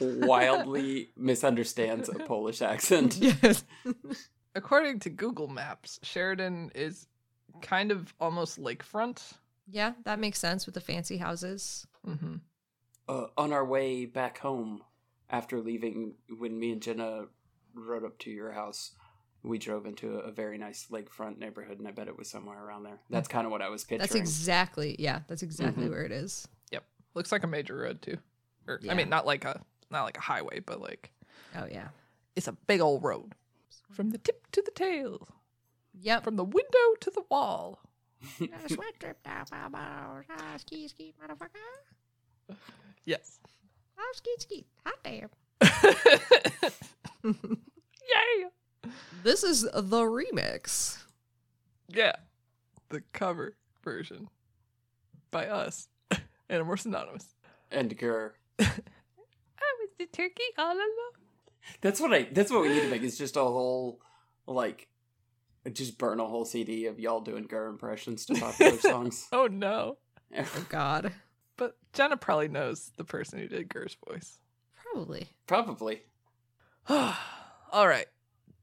wildly misunderstands a Polish accent. yes. According to Google Maps, Sheridan is kind of almost lakefront. Yeah, that makes sense with the fancy houses. Mm-hmm. Uh, on our way back home, after leaving, when me and Jenna rode up to your house, we drove into a, a very nice lakefront neighborhood, and I bet it was somewhere around there. That's kind of what I was picturing. That's exactly, yeah, that's exactly Mhm. where it is. Yep. Looks like a major road too. Or Yeah. I mean not like a not like a highway, but like Oh, yeah. it's a big old road. From the tip to the tail. Yep. From the window to the wall. Sweat drip down my balls. Ah, ski, ski, motherfucker. Yes. Oh, ski, ski. Hot damn. Yay! This is the remix. Yeah. The cover version. By us. and we're synonymous. and Gur. I was the turkey all along. That's what I. That's what we need to make. It's just a whole like, just burn a whole CD of y'all doing Gur impressions to popular songs. Oh no. Oh, God. But Jenna probably knows the person who did Gur's voice. Probably. Probably. All right.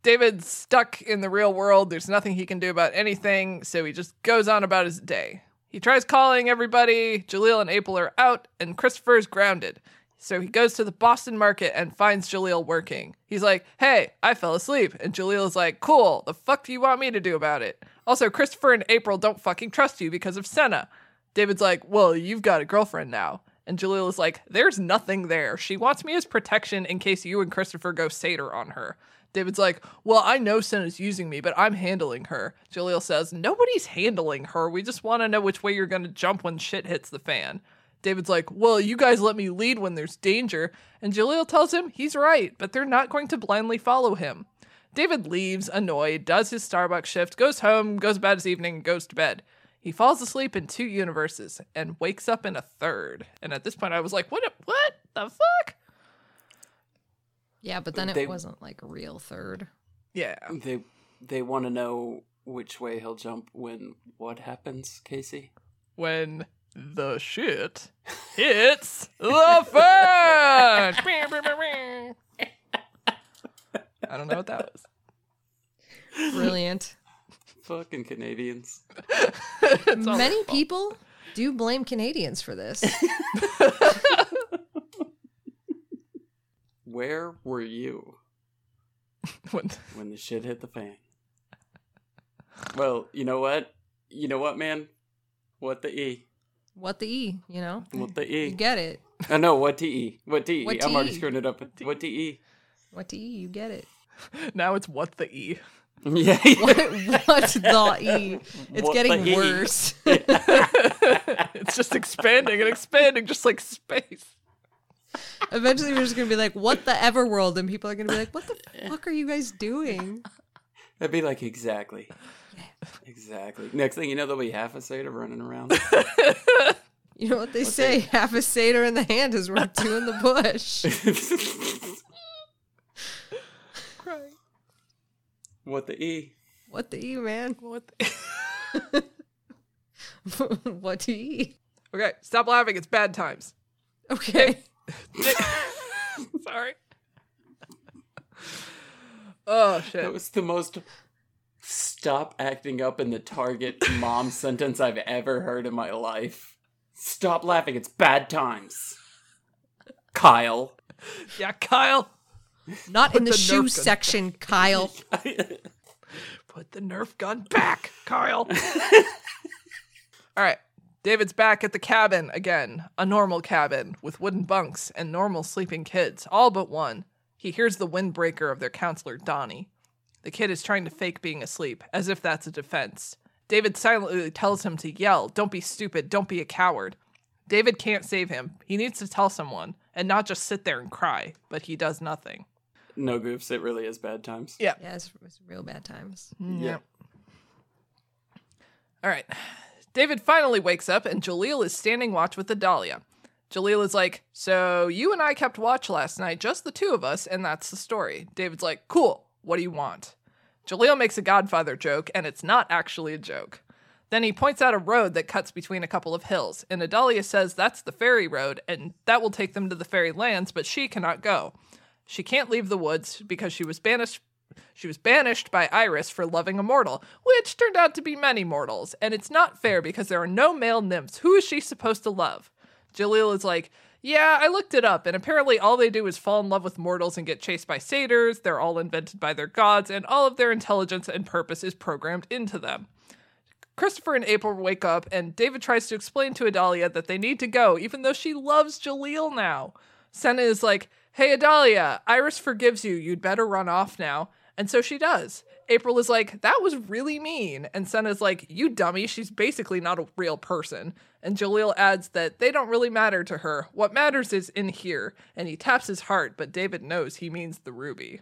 David's stuck in the real world. There's nothing he can do about anything, so he just goes on about his day. He tries calling everybody. Jalil and April are out, and Christopher's grounded. So he goes to the Boston market and finds Jalil working. He's like, Hey, I fell asleep. And Jalil is like, Cool, the fuck do you want me to do about it? Also, Christopher and April don't fucking trust you because of Senna. David's like, Well, you've got a girlfriend now. And Jalil is like, There's nothing there. She wants me as protection in case you and Christopher go satyr on her. David's like, Well, I know Senna's using me, but I'm handling her. Jalil says, Nobody's handling her. We just want to know which way you're going to jump when shit hits the fan. David's like, Well, you guys let me lead when there's danger. And Jalil tells him he's right, but they're not going to blindly follow him. David leaves, annoyed, does his Starbucks shift, goes home, goes about his evening, goes to bed. He falls asleep in two universes and wakes up in a third. And at this point, I was like, What? What the fuck? Yeah, but then it They- wasn't like a real third. Yeah. They they want to know which way he'll jump when what happens, Kaycie? When the shit hits the fan. I don't know what that was. Brilliant. Fucking Canadians. Many people do blame Canadians for this. Where were you When- when the shit hit the fan? Well, you know what? You know what, man? What the E? what the E, you know? What the E? You get it. I know what to E. What to E? What I'm already TE? screwing it up. What to E? What the E, you get it. now it's what the E. Yeah. What, what the E? It's What getting the E? worse. it's just expanding and expanding, just like space. Eventually, we're just gonna be like, "What the Everworld?" and people are gonna be like, "What the fuck are you guys doing?" That'd be like exactly. Exactly. Next thing you know, there'll be half a satyr running around. You know what they say? Half a satyr in the hand is worth two in the bush. Crying. what the E? What the E, man? What the- what the E? okay, stop laughing. It's bad times. Okay. Sorry. Oh shit. That was the most stop acting up in the target mom sentence I've ever heard in my life. Stop laughing, it's bad times. Kyle. Yeah, Kyle. Not in the, the shoe Nerf gun section, Kyle. Put the Nerf gun back, Kyle. All right. David's back at the cabin again, a normal cabin with wooden bunks and normal sleeping kids, all but one. He hears the windbreaker of their counselor, Donnie. The kid is trying to fake being asleep, as if that's a defense. David silently tells him to yell, Don't be stupid, don't be a coward. David can't save him. He needs to tell someone and not just sit there and cry, but he does nothing. no goofs, it really is bad times. Yeah. Yeah, it's, it's real bad times. Mm, yeah. All right. David finally wakes up and Jalil is standing watch with Adalia. Jalil is like, So you and I kept watch last night, just the two of us, and that's the story. David's like, Cool. What do you want? Jalil makes a Godfather joke, and it's not actually a joke. Then he points out a road that cuts between a couple of hills, and Adalia says that's the fairy road, and that will take them to the fairy lands, but she cannot go. She can't leave the woods because she was banished she was banished by Iris for loving a mortal, which turned out to be many mortals, and it's not fair because there are no male nymphs. Who is she supposed to love? Jalil is like, Yeah, I looked it up, and apparently all they do is fall in love with mortals and get chased by satyrs. They're all invented by their gods, and all of their intelligence and purpose is programmed into them. Christopher and April wake up, and David tries to explain to Adalia that they need to go, even though she loves Jalil now. Senna is like, Hey, Adalia, Iris forgives you. You'd better run off now. And so she does. April is like, That was really mean. And Senna's like, You dummy, she's basically not a real person. And Jalil adds that they don't really matter to her. What matters is in here. And he taps his heart, but David knows he means the ruby.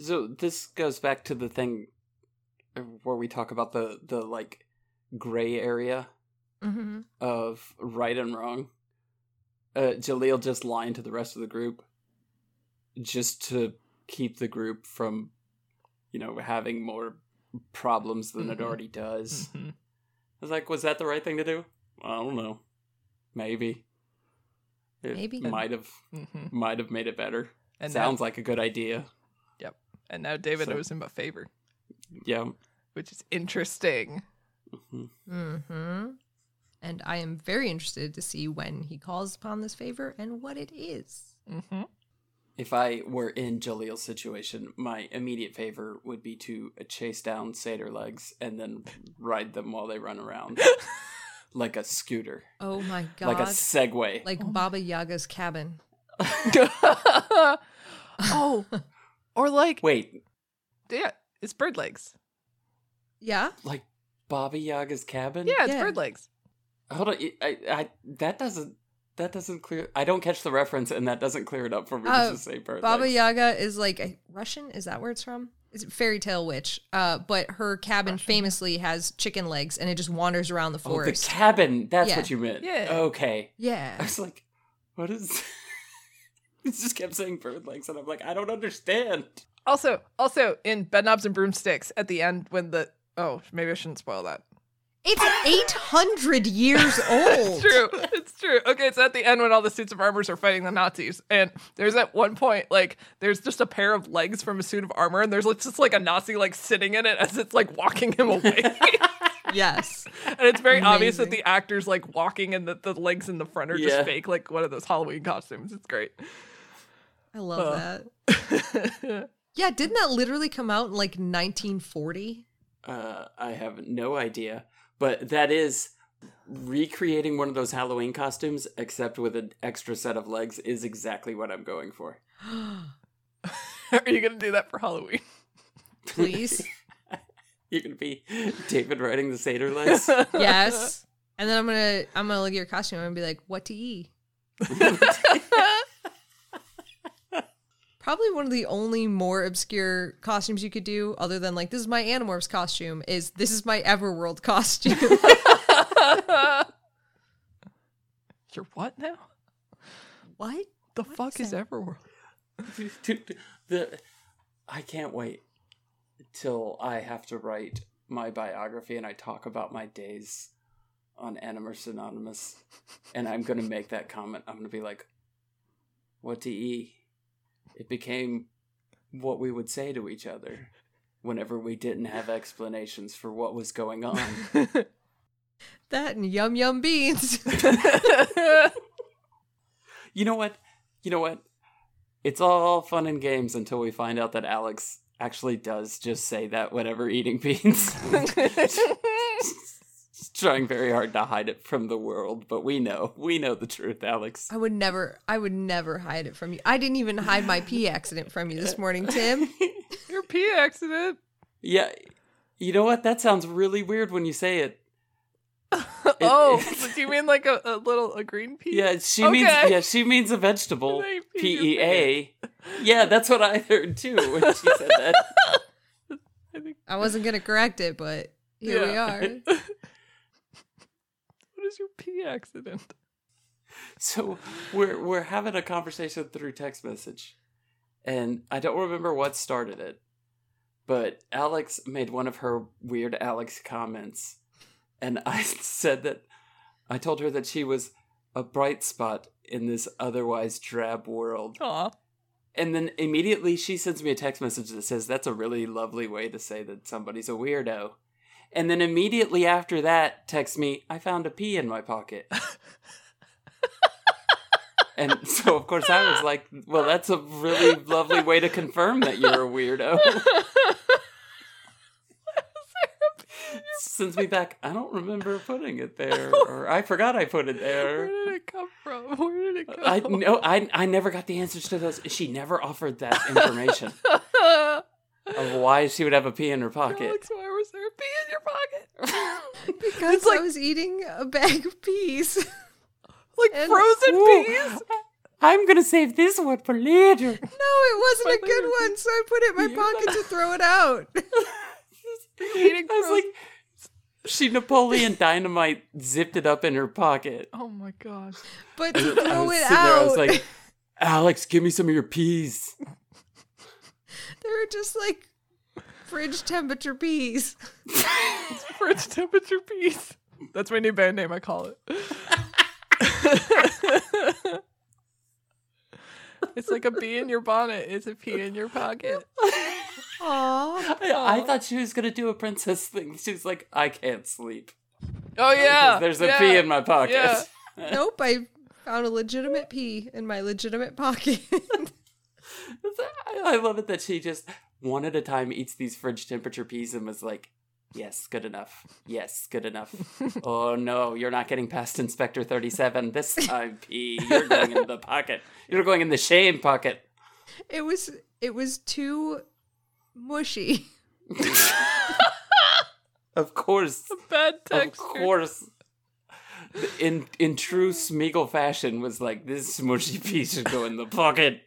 So this goes back to the thing where we talk about the the like gray area Mm-hmm. of right and wrong. Uh, Jalil just lying to the rest of the group, just to keep the group from, you know, having more problems than it Mhm. already does. Mhm. I was like, was that the right thing to do? I don't know. Maybe. It Maybe. might have Mhm. might have made it better. And Sounds now, like a good idea. Yep. And now David So- owes him a favor, Yeah. which is interesting. Mhm. Mm-hmm. And I am very interested to see when he calls upon this favor and what it is. hmm if I were in Jalil's situation, my immediate favor would be to chase down satyr legs and then ride them while they run around like a scooter, Oh my god. like a Segway. like oh. Baba Yaga's cabin. oh, or like Wait, yeah, it's bird legs. Yeah. like Baba Yaga's cabin? Yeah, it's Yeah. bird legs. Hold on, I, I, that doesn't. That doesn't clear. I don't catch the reference, and that doesn't clear it up for me Uh, to just say bird Baba legs. Yaga is like a Russian. Is that where it's from? It's a fairy tale witch. Uh, but her cabin famously has chicken legs, and it just wanders around the Oh, the cabin. That's Yeah. what you meant. Yeah. Okay. Yeah. I was like, what is? it just kept saying bird legs, and I'm like, I don't understand. Also, also in Bedknobs and Broomsticks at the end when the oh maybe I shouldn't spoil that. It's eight hundred years old. It's true. It's true. Okay, it's at the end when all the suits of armors are fighting the Nazis, and there's at one point like there's just a pair of legs from a suit of armor, and there's just like a Nazi like sitting in it as it's like walking him away, Yes. and it's very obvious that the actor's like walking, and that the legs in the front are Yeah. just fake, like one of those Halloween costumes. It's great. I love Uh. that. Yeah, didn't that literally come out in like 1940? Uh, I have no idea, but that is recreating one of those Halloween costumes, except with an extra set of legs, is exactly what I'm going for. Are you gonna do that for Halloween? Please. You're gonna be David riding the satyr legs. yes. And then I'm gonna I'm gonna look at your costume and be like, what to eat? Probably one of the only more obscure costumes you could do, other than like this is my Animorphs costume, is this is my Everworld costume. You're what now? what? The fuck is is that? Everworld? Dude, the I can't wait till I have to write my biography and I talk about my days on Animorphs Anonymous, and I'm gonna make that comment. I'm gonna be like, "What to eat?" It became what we would say to each other whenever we didn't have explanations for what was going on. That and yum yum beans. You know what? You know what? It's all fun and games until we find out that Alex actually does just say that whenever eating beans. He's trying very hard to hide it from the world, but we know. We know the truth, Alex. I would never I would never hide it from you. I didn't even hide my pee accident from you this morning, Tim. Your pee accident. Yeah. You know what? That sounds really weird when you say it. oh, it- so do you mean like a, a little a green pea? Yeah, she means yeah, she means a vegetable. They pee P your E A. Yeah, that's what I heard too when she said that. I wasn't gonna correct it, but here we are. What is your pee accident? So we're we're having a conversation through text message, and I don't remember what started it, but Alex made one of her weird Alex comments, and I said that I told her that she was a bright spot in this otherwise drab world, Aw. and then immediately she sends me a text message that says that's a really lovely way to say that somebody's a weirdo. And then immediately after that, text me, I found a pea in my pocket. and so, of course, I was like, well, that's a really lovely way to confirm that you're a weirdo. Sends me back, I don't remember putting it there, or I forgot I put it there Where did it come from? Where did it come I from? no, I I never got the answers to those. She never offered that information of why she would have a pea in her pocket. Pocket? Because It's like- I was eating a bag of peas. like And- frozen Ooh. peas? I'm gonna save this one for later. No, it wasn't a good favorite one, so I put it in my Yeah. pocket to throw it out. Eating I was like, she Napoleon Dynamite zipped it up in her pocket. Oh my god. But to I throw was it sitting there, I was like, Alex, give me some of your peas. they were just like fridge temperature peas. Fridge temperature peas. That's my new band name, I call it. it's like a bee in your bonnet. It's a pea in your pocket. Aww. I, I thought she was gonna do a princess thing. She was like, I can't sleep. Oh yeah. There's a yeah. pea in my pocket. Yeah. Nope, I found a legitimate pea in my legitimate pocket. I I love it that she just one at a time eats these fridge temperature peas and was like, "Yes, good enough. Yes, good enough." oh no, you're not getting past Inspector Thirty Seven this time, pea. You're going in the pocket. You're going in the shame pocket. It was it was too mushy. Of course, Bad texture. of course. In in true Smeagol fashion, was like this mushy pea should go in the pocket.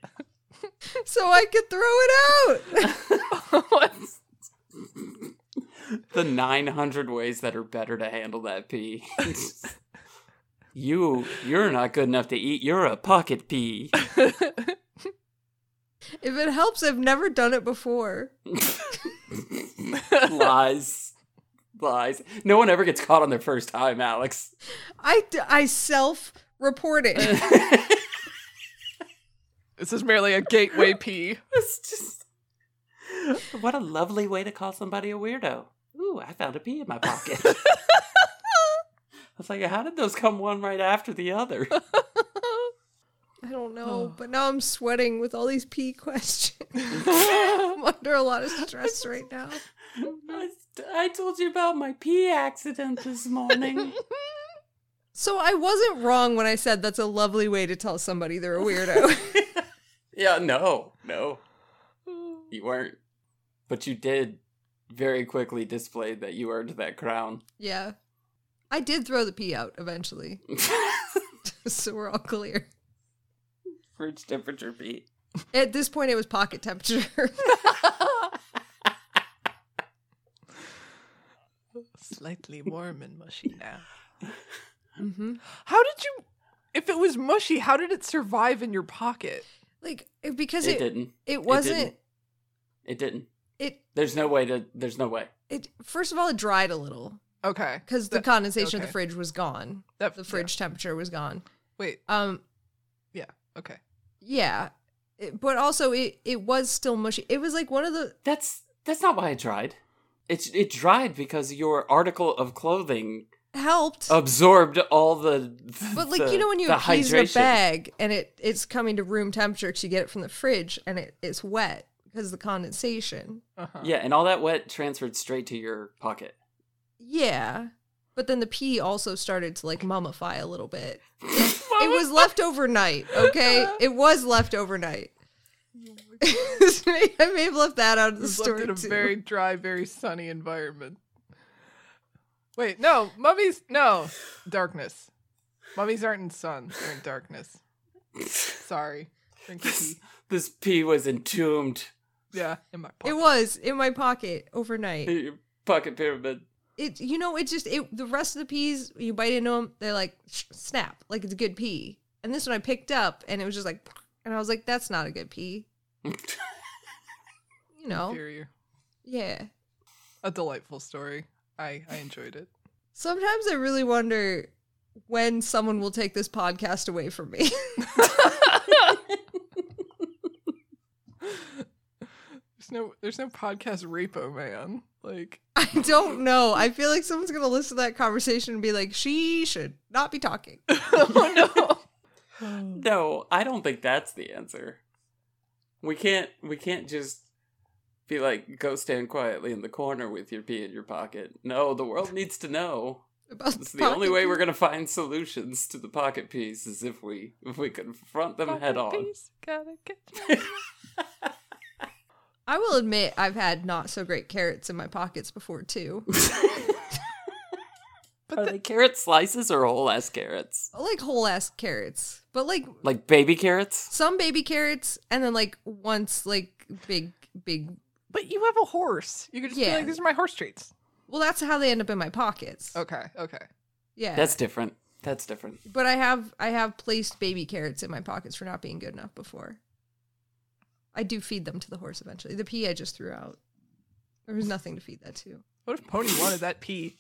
So I could throw it out. the 900 ways that are better to handle that pee. you, you're not good enough to eat. You're a pocket pee. if it helps, I've never done it before. Lies. Lies. No one ever gets caught on their first time, Alex. I, I self reported. This is merely a gateway pee. It's just. What a lovely way to call somebody a weirdo. Ooh, I found a pea in my pocket. I was like, how did those come one right after the other? I don't know, oh. but now I'm sweating with all these pee questions. I'm under a lot of stress right now. I, I told you about my pee accident this morning. So I wasn't wrong when I said that's a lovely way to tell somebody they're a weirdo. Yeah, no, no. You weren't. But you did very quickly display that you earned that crown. yeah. I did throw the pee out eventually, so we're all clear. Fridge temperature pee. At this point, it was pocket temperature. Slightly warm and mushy now. hmm How did you? If it was mushy, how did it survive in your pocket? Like because It it didn't. it wasn't didn't. It didn't. it There's no way to. There's no way. it. First of all, it dried a little Okay, because the That- condensation of okay. the fridge was gone. that The fridge temperature was gone. Wait, Um, yeah, okay. yeah, it, but also it it was still mushy. It was like one of the That's that's not why it dried. It's it dried because your article of clothing helped. absorbed all the. But like the- you know when you the have peas in a bag and it it's coming to room temperature because you get it from the fridge and it, it's wet because of the condensation. Uh-huh. Yeah, and all that wet transferred straight to your pocket. Yeah, but then the pee also started to like mummify a little bit. It was left overnight. Okay, it was left overnight. I may have left that out of the was story left in a too. very dry, very sunny environment. Wait, no, mummies, no, darkness. Mummies aren't in sun; they're in darkness. Sorry, drink your tea. This pea was entombed Yeah, in my It was in my pocket overnight. in your pocket pyramid. it you know it just it the rest of the peas you bite into them they're like sh- snap like it's a good pea and this one i picked up and it was just like and i was like that's not a good pea you know Inferior. yeah A delightful story. I I enjoyed it. sometimes i really wonder when someone will take this podcast away from me There's no there's no podcast repo man. Like i don't know i feel like someone's gonna listen to that conversation and be like she should not be talking oh no. No, I don't think that's the answer. We can't we can't just be like go stand quietly in the corner with your pee in your pocket. No, the world needs to know. about It's the only pocket way we're gonna find solutions to the pocket peas is if we if we confront them head on. Piece, gotta get i will admit i've had not so great carrots in my pockets before too Are they carrot slices or whole ass carrots? I like whole ass carrots, but like Like baby carrots? some baby carrots, and then like once like big big. But you have a horse. You could just be like, these are my horse treats. Well, that's how they end up in my pockets. Okay, okay. Yeah, That's different. That's different. But I have I have placed baby carrots in my pockets for not being good enough before. I do feed them to the horse eventually. The pea I just threw out. There was nothing to feed that to. What if Pony wanted that pea?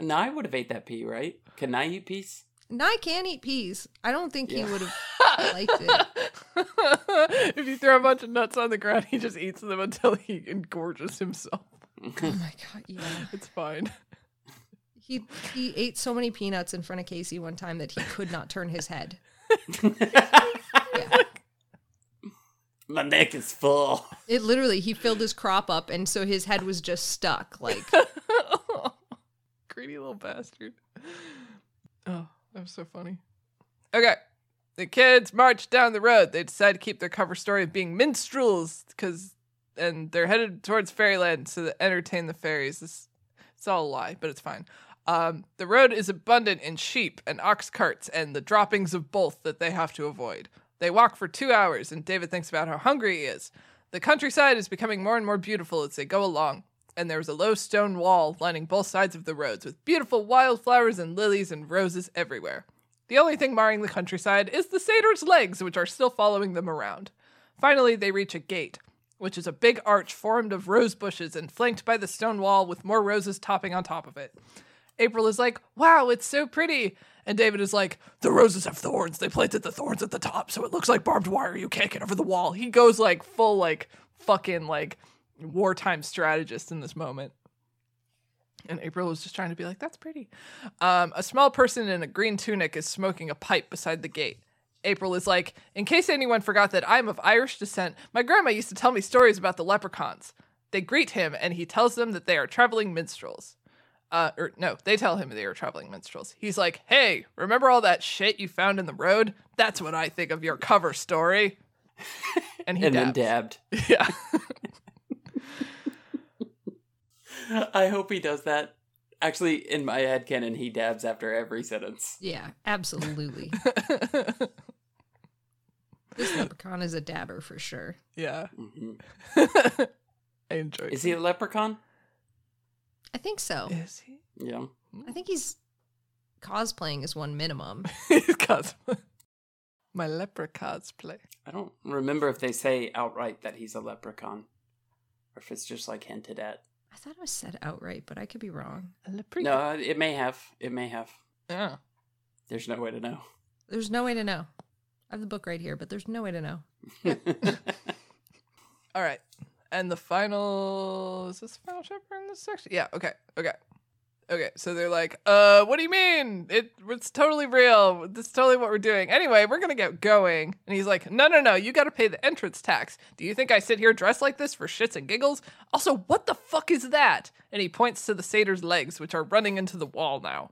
Now I would have ate that pea, right? Can I eat peas? Now I can eat peas. I don't think Yeah. he would have liked it. if you throw a bunch of nuts on the ground, he just eats them until he engorges himself. Oh my god, yeah. It's fine. He he ate so many peanuts in front of Kaycie one time that he could not turn his head. Yeah. My neck is full. It literally, he filled his crop up, and so his head was just stuck. Like, Greedy little bastard. Oh, that was so funny. Okay. The kids march down the road. They decide to keep their cover story of being minstrels because, and they're headed towards fairyland to entertain the fairies. This, it's all a lie, but it's fine. Um, the road is abundant in sheep and ox carts and the droppings of both that they have to avoid. They walk for two hours, and David thinks about how hungry he is. The countryside is becoming more and more beautiful as they go along, and there is a low stone wall lining both sides of the roads with beautiful wildflowers and lilies and roses everywhere. The only thing marring the countryside is the satyr's legs, which are still following them around. Finally, they reach a gate, which is a big arch formed of rose bushes and flanked by the stone wall with more roses topping on top of it. April is like, Wow, it's so pretty. And David is like, The roses have thorns. They planted the thorns at the top, so it looks like barbed wire. You can't get over the wall. He goes like full, like, fucking, like, wartime strategist in this moment. And April was just trying to be like, That's pretty. Um, a small person in a green tunic is smoking a pipe beside the gate. April is like, In case anyone forgot that I'm of Irish descent, my grandma used to tell me stories about the leprechauns. They greet him, and he tells them that they are traveling minstrels uh, or no, they tell him they are traveling minstrels. He's like, hey, remember all that shit you found in the road? That's what I think of your cover story. And he and then dabbed. Yeah. I hope he does that. Actually, in my head canon, he dabs after every sentence. yeah, absolutely. this leprechaun is a dabber for sure. yeah. hmm I enjoy Is he a leprechaun? I think so. Is he? Yeah. I think he's cosplaying as one minimum. He's cosplay. My lepre cosplay. I don't remember if they say outright that he's a leprechaun, or if it's just like hinted at. I thought it was said outright, but I could be wrong. A. No, it may have. It may have. Yeah. There's no way to know. There's no way to know. I have the book right here, but there's no way to know. All right. And the final is this the final chapter in this section? Yeah, okay, okay. Okay, so they're like, uh, what do you mean? It it's totally real. This is totally what we're doing. Anyway, we're gonna get going. And he's like, No, no, no, you gotta pay the entrance tax. Do you think I sit here dressed like this for shits and giggles? Also, what the fuck is that? And he points to the satyr's legs, which are running into the wall now.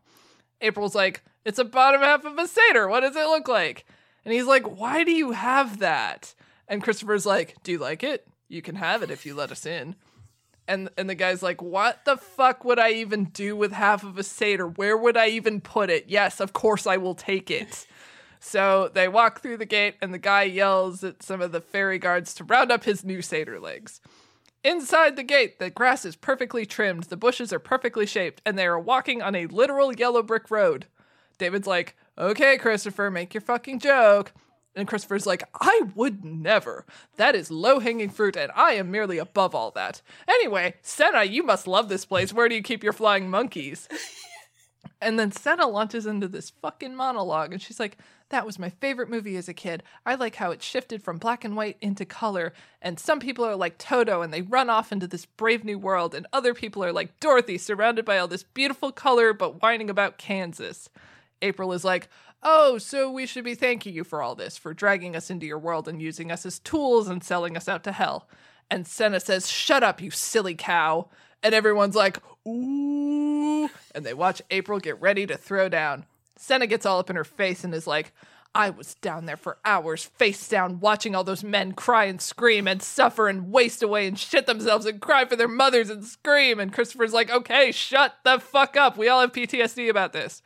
April's like, It's a bottom half of a satyr. What does it look like? And he's like, Why do you have that? And Christopher's like, Do you like it? You can have it if you let us in. And and the guy's like, What the fuck would I even do with half of a satyr? Where would I even put it? Yes, of course I will take it. So they walk through the gate, and the guy yells at some of the fairy guards to round up his new satyr legs. Inside the gate, the grass is perfectly trimmed, the bushes are perfectly shaped, and they are walking on a literal yellow brick road. David's like, Okay, Christopher, make your fucking joke. And Christopher's like, I would never. That is low hanging fruit, and I am merely above all that. Anyway, Senna, you must love this place. Where do you keep your flying monkeys? and then Senna launches into this fucking monologue, and she's like, That was my favorite movie as a kid. I like how it shifted from black and white into color. And some people are like Toto, and they run off into this brave new world, and other people are like Dorothy, surrounded by all this beautiful color, but whining about Kansas. April is like, Oh, so we should be thanking you for all this, for dragging us into your world and using us as tools and selling us out to hell. And Senna says, Shut up, you silly cow. And everyone's like, Ooh. And they watch April get ready to throw down. Senna gets all up in her face and is like, I was down there for hours, face down, watching all those men cry and scream and suffer and waste away and shit themselves and cry for their mothers and scream. And Christopher's like, okay, shut the fuck up. We all have PTSD about this.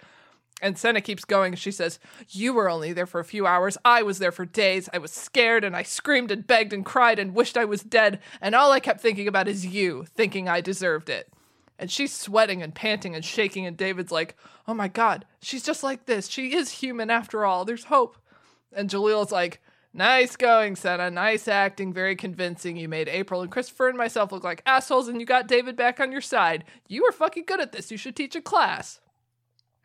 And Senna keeps going. And she says, You were only there for a few hours. I was there for days. I was scared and I screamed and begged and cried and wished I was dead. And all I kept thinking about is you, thinking I deserved it. And she's sweating and panting and shaking. And David's like, Oh my God, she's just like this. She is human after all. There's hope. And Jalil's like, Nice going, Senna. Nice acting. Very convincing. You made April and Christopher and myself look like assholes, and you got David back on your side. You were fucking good at this. You should teach a class.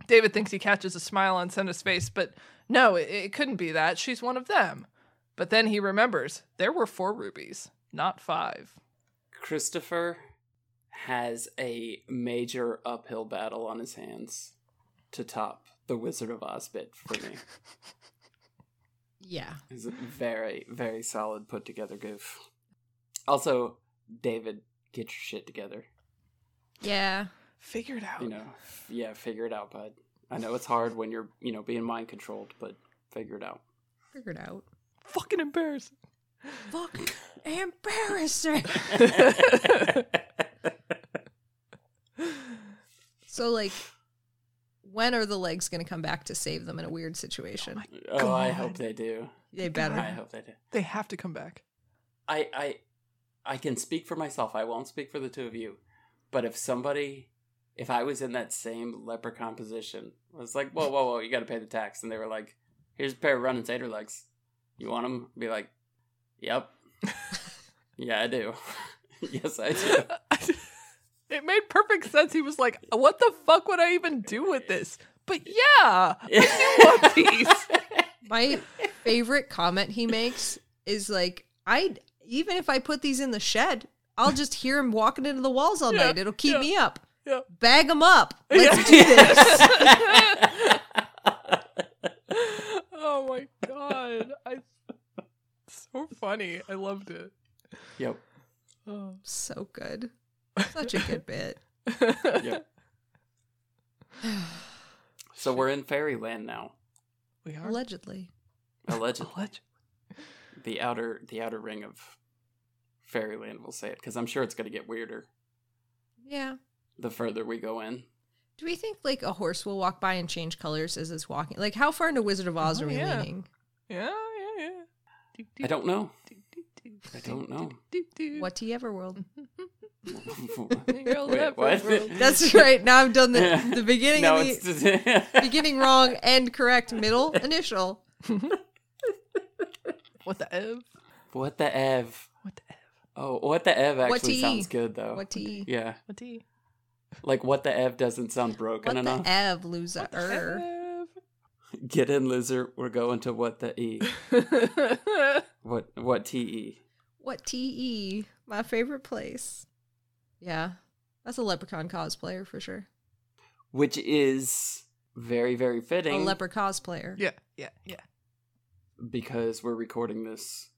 David thinks he catches a smile on Senna's face, but no, it, it couldn't be that. She's one of them. But then he remembers there were four rubies, not five. Christopher has a major uphill battle on his hands to top the Wizard of Oz bit for me. Yeah. It's a very, very solid put together goof. Also, David, get your shit together. Yeah. Figure it out. You know, yeah, figure it out, bud. I know it's hard when you're, you know, being mind controlled, but figure it out. Figure it out. Fucking embarrassing. Fuck. Embarrassing. So, like, when are the legs going to come back to save them in a weird situation? oh, oh I hope they do. they better. I hope they do. They have to come back. I, I, I can speak for myself. I won't speak for the two of you. But if somebody, if I was in that same leprechaun position, I was like, whoa, whoa, whoa, you got to pay the tax, and they were like, here's a pair of running satyr legs. You want them? Be like, yep. yeah, I do. yes, I do. it made perfect sense. He was like, "What the fuck would I even do with this?" But yeah, I want these. My favorite comment he makes is like, I even if I put these in the shed, I'll just hear him walking into the walls all Yeah, night. It'll keep yeah. me up. Yeah. Bag them up. Let's Yeah. do this. oh my god, I so funny. I loved it. yep. Oh. so good. Such a good bit. Yep. So we're in fairyland now. We are Allegedly. Allegedly. Alleged. the outer the outer ring of fairyland we'll say it because i'm sure it's going to get weirder Yeah. The further we go in Do we think like a horse will walk by and change colors as it's walking? Like how far into Wizard of Oz Oh, are we yeah. leaning? Yeah, yeah, yeah. i don't know I don't know. What to Everworld? Girl, Wait, what? world. That's right. Now I've done the, the beginning no and the it's beginning wrong, end correct, middle, initial. What the ev? what the ev What the ev? oh what the ev What actually tea? sounds good though What T? yeah What the like what the ev doesn't sound broken What the enough Ev, loser? ev? get in loser we're going to what the e what what te What T E? My favorite place. Yeah, that's a leprechaun cosplayer for sure. which is very very fitting. A fitting leper cosplayer. yeah, yeah, yeah. because we're recording this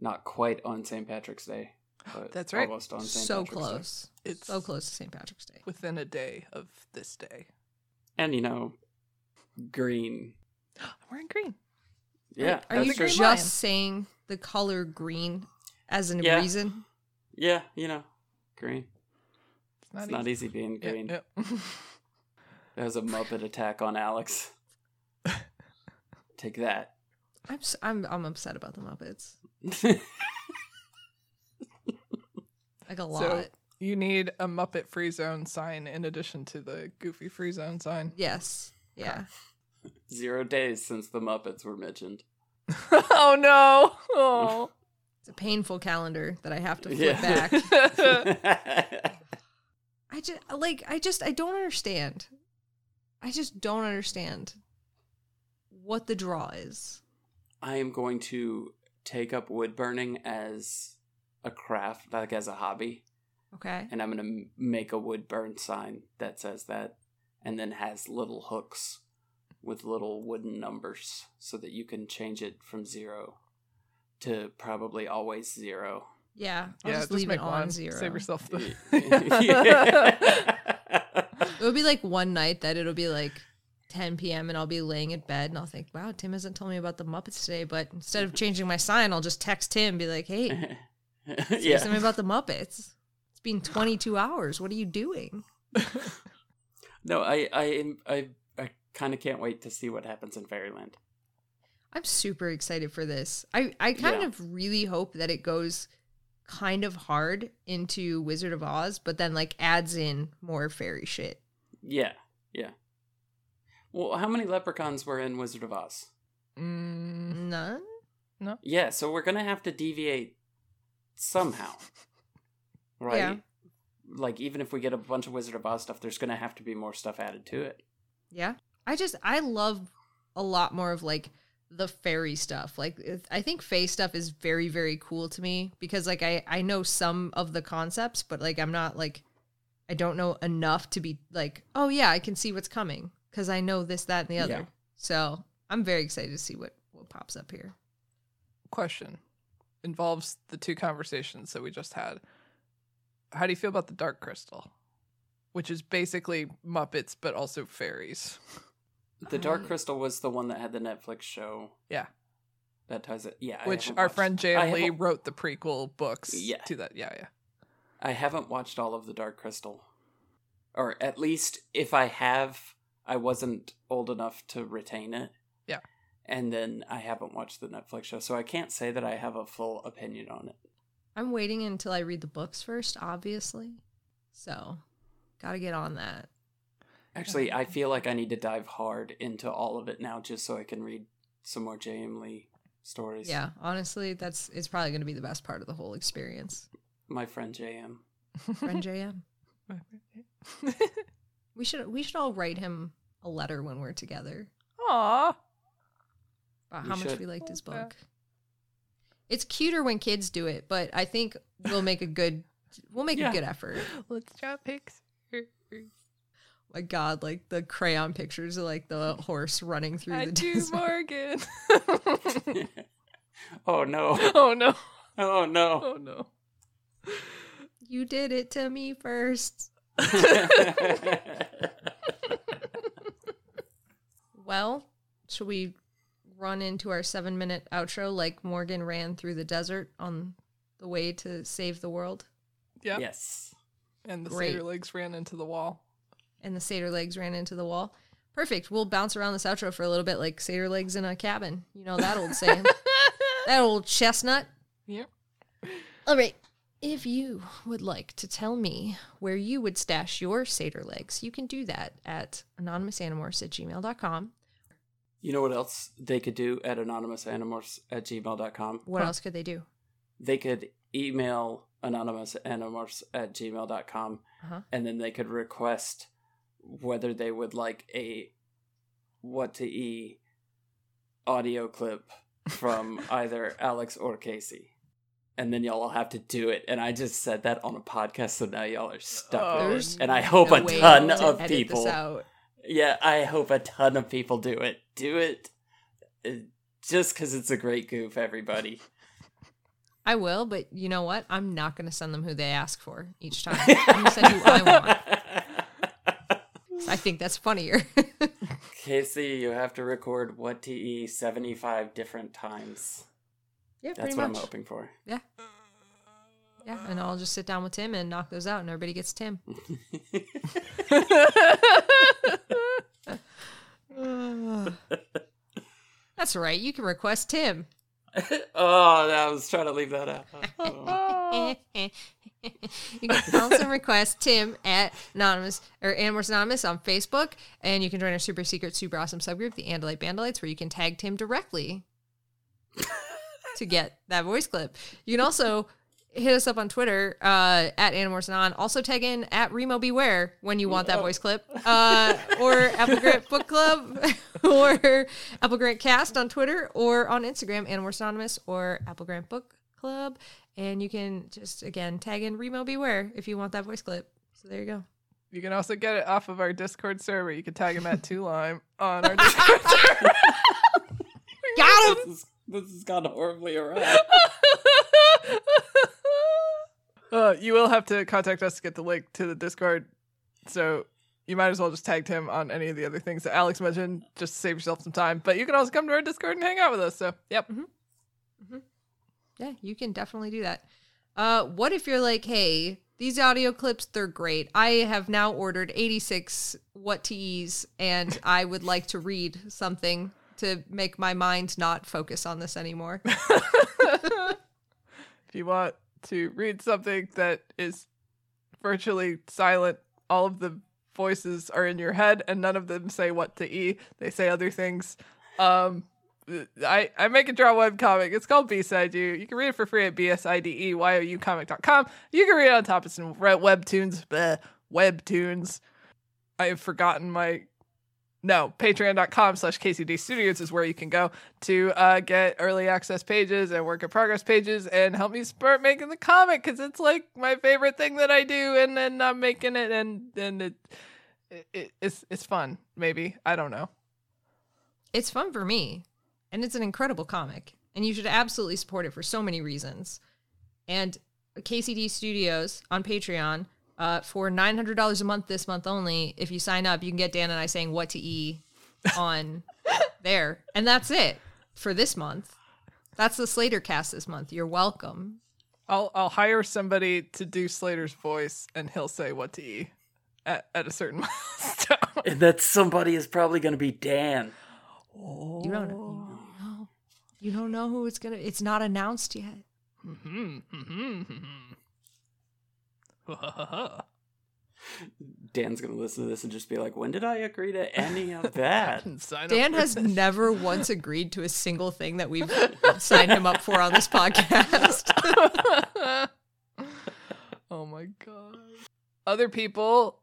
not quite on St. Patrick's Day. But That's right. Almost on St. So Patrick's Day. close. It's So close to St. Patrick's Day. within a day of this day. And you know, green. I'm wearing green. Yeah, Are that's you true. just lion. saying the color green as a Yeah. reason? Yeah, you know, green. It's not, It's not easy being Yeah, green. yeah. That was a Muppet attack on Alex. Take that. I'm s- I'm I'm upset about the Muppets. Like a lot. So you need a Muppet Free Zone sign in addition to the Goofy Free Zone sign. yes. Yeah. Zero days since the Muppets were mentioned. oh no! Oh. It's a painful calendar that I have to flip Yeah. back. I just like I just I don't understand. I just don't understand what the draw is. I am going to take up wood burning as a craft, like as a hobby. Okay. and I'm gonna m- make a wood burn sign that says that, and then has little hooks with little wooden numbers so that you can change it from zero to probably always zero. Yeah. I'll yeah, just leave make it on one. zero. Save yourself the. It'll be like one night that it'll be like 10 p.m. and I'll be laying in bed and I'll think, wow, Tim hasn't told me about the Muppets today. But instead of changing my sign, I'll just text Tim and be like, hey, say yeah. something about the Muppets. It's been 22 hours. What are you doing? No, I I I I kind of can't wait to see what happens in Fairyland. I'm super excited for this. I, I kind Yeah. of really hope that it goes kind of hard into Wizard of Oz, but then like adds in more fairy shit. Yeah, yeah. Well, how many leprechauns were in Wizard of Oz? Mm, None? No. Yeah, so we're gonna have to deviate somehow, right? Yeah. Like even if we get a bunch of Wizard of Oz stuff, there's gonna have to be more stuff added to it. Yeah. I just I love a lot more of like the fairy stuff. Like I think fae stuff is very very cool to me because like I I know some of the concepts, but like I'm not like I don't know enough to be like, "Oh yeah, I can see what's coming" cuz I know this that and the other. Yeah. So, I'm very excited to see what what what pops up here. Question involves the two conversations that we just had. How do you feel about the Dark Crystal, which is basically Muppets but also fairies? The Dark Crystal was the one that had the Netflix show. Yeah. That ties it. Yeah. Which our watched- friend I J.M. Lee wrote the prequel books Yeah. to that. Yeah, yeah. I haven't watched all of the Dark Crystal. Or at least if I have, I wasn't old enough to retain it. Yeah. And then I haven't watched the Netflix show, so I can't say that I have a full opinion on it. I'm waiting until I read the books first, obviously. So, gotta get on that. Actually, I feel like I need to dive hard into all of it now just so I can read some more J.M. Lee stories. Yeah, honestly, that's it's probably going to be the best part of the whole experience. My friend J.M. Friend JM, we should we should all write him a letter when we're together Aw. About We how much we liked his Okay. book. It's cuter when kids do it, but I think we'll make a good we'll make Yeah. a good effort. Let's draw pics. My God, like the crayon pictures of like the horse running through I the do desert. Morgan. oh no. oh no. Oh no. Oh no. You did it to me first. Well, should we run into our seven minute outro like Morgan ran through the desert on the way to save the world? Yeah. yes. And the Great. satyr legs ran into the wall. And the satyr legs ran into the wall. Perfect. We'll bounce around this outro for a little bit like satyr legs in a cabin. You know that old saying. that old chestnut. Yep. All right. If you would like to tell me where you would stash your satyr legs, you can do that at anonymousanimorphs at gmail.com. You know what else they could do at anonymousanimorphs at gmail.com? What else could they do? They could email anonymousanimorphs at gmail.com Uh-huh. and then they could request whether they would like a what to e audio clip from either Alex or Kaycie. And then y'all will have to do it. And I just said that on a podcast, so now y'all are stuck Oh. And I hope no a ton to of people. Yeah, I hope a ton of people do it. Do it uh, just because it's a great goof, everybody. I will, but you know what? I'm not going to send them who they ask for each time. I'm going to send who I want. I think that's funnier. Kaycie, you have to record what to e 75 different times. yeah, That's what much. I'm hoping for. Yeah. Yeah, and I'll just sit down with Tim and knock those out, and everybody gets Tim. That's right. You can request Tim. oh, I was trying to leave that out. Oh. you can also request Tim at Anonymous or Animorphs Anonymous on Facebook, and you can join our super secret, super awesome subgroup, the Andalite Bandalites, where you can tag Tim directly to get that voice clip. You can also hit us up on Twitter uh, at Animorphs Anon. Also tag in at Remo Beware when you want that voice clip, uh, or AppleGrant Book Club, or AppleGrant Cast on Twitter, or on Instagram, Animorphs Anonymous, or AppleGrant Book Club. And you can just again tag in Remo Beware if you want that voice clip. So there you go. You can also get it off of our Discord server. You can tag him at Two Lime on our Discord server. Got him. this, is, this has gone horribly awry. Uh, you will have to contact us to get the link to the Discord. So you might as well just tag him on any of the other things that Alex mentioned, just to save yourself some time. But you can also come to our Discord and hang out with us. So, yep. Yeah, you can definitely do that. Uh, what if you're like, hey, these audio clips, they're great. I have now ordered 86 what to ease, and I would like to read something to make my mind not focus on this anymore. if you want to read something that is virtually silent, all of the voices are in your head and none of them say what to e. They say other things. Um I, I make a draw web comic. It's called B-Side You. You can read it for free at bsideyoucomic.com. You can read it on top of some webtoons. Bleh, webtoons. I have forgotten my no, patreon.com slash KCD Studios is where you can go to uh, get early access pages and work in progress pages and help me start making the comic because it's like my favorite thing that I do and then I'm making it and and it, it, it it's it's fun maybe I don't know it's fun for me. and it's an incredible comic, and you should absolutely support it for so many reasons. And KCD Studios on Patreon uh, for nine hundred dollars a month this month only. If you sign up, you can get Dan and I saying what to e on there, and that's it for this month. That's the Slater cast this month. You're welcome. I'll I'll hire somebody to do Slater's voice, and he'll say what to eat at, at a certain milestone. And that somebody is probably going to be Dan. You don't, you don't know. You don't know who it's gonna. It's not announced yet. Mm-hmm, mm-hmm, mm-hmm. Dan's going to listen to this and just be like, when did I agree to any of that? Sign Dan has this. never once agreed to a single thing that we've signed him up for on this podcast. oh my god. Other people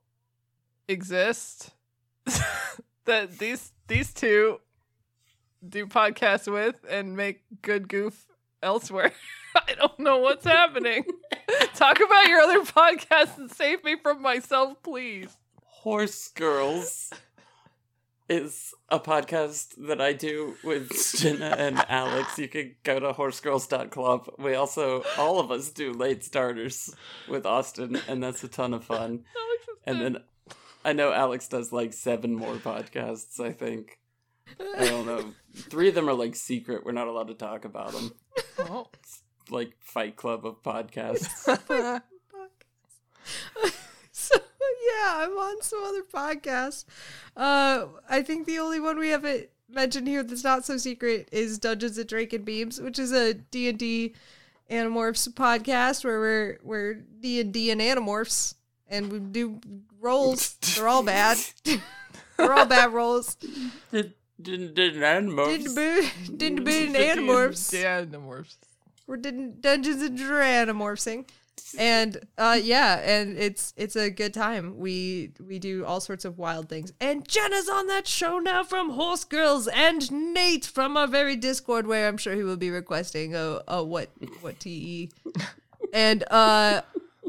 exist that these these two do podcasts with and make good goof elsewhere. I don't know what's happening. Talk about your other podcasts and save me from myself, please. Horse Girls is a podcast that I do with Jenna and Alex. You can go to horsegirls.club. We also, all of us do late starters with Austin, and that's a ton of fun. And then I know Alex does like seven more podcasts, I think. I don't know. Three of them are like secret. We're not allowed to talk about them. Oh. Like Fight Club of podcasts. so yeah, I'm on some other podcast. Uh, I think the only one we haven't mentioned here that's not so secret is Dungeons and Drake Beams, which is a D and D Animorphs podcast where we're we're D and D and Animorphs, and we do rolls. They're all bad. They're all bad rolls. Did did did animals? Didn't boo, didn't boo and Animorphs. Yeah, the morphs. We're did Dungeons and Dragons and uh yeah and it's it's a good time. We we do all sorts of wild things. And jenna's on that show now from horse girls and nate from our very discord where i'm sure he will be requesting a, a what what te and uh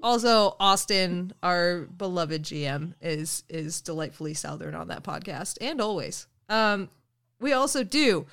also austin our beloved gm is is delightfully southern on that podcast and always. Um we also do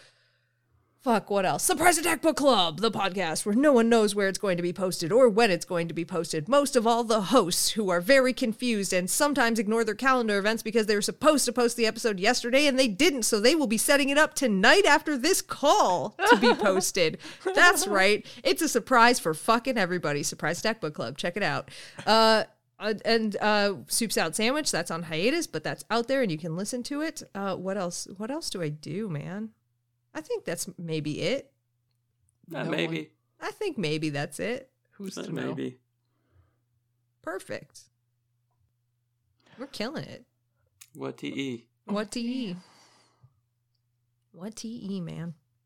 Fuck, what else? Surprise Attack Book Club, the podcast where no one knows where it's going to be posted or when it's going to be posted. Most of all, the hosts, who are very confused and sometimes ignore their calendar events because they were supposed to post the episode yesterday and they didn't, so they will be setting it up tonight after this call to be posted. That's right. It's a surprise for fucking everybody. Surprise Attack Book Club. Check it out. Uh, uh, and uh, Soup Salad Sandwich, that's on hiatus, but that's out there and you can listen to it. Uh, what else? What else do I do, man? I think that's maybe it. Uh, No maybe. I think maybe that's it. Who's Uh, to know? maybe. Perfect. We're killing it. What eat? What eat? What eat, man?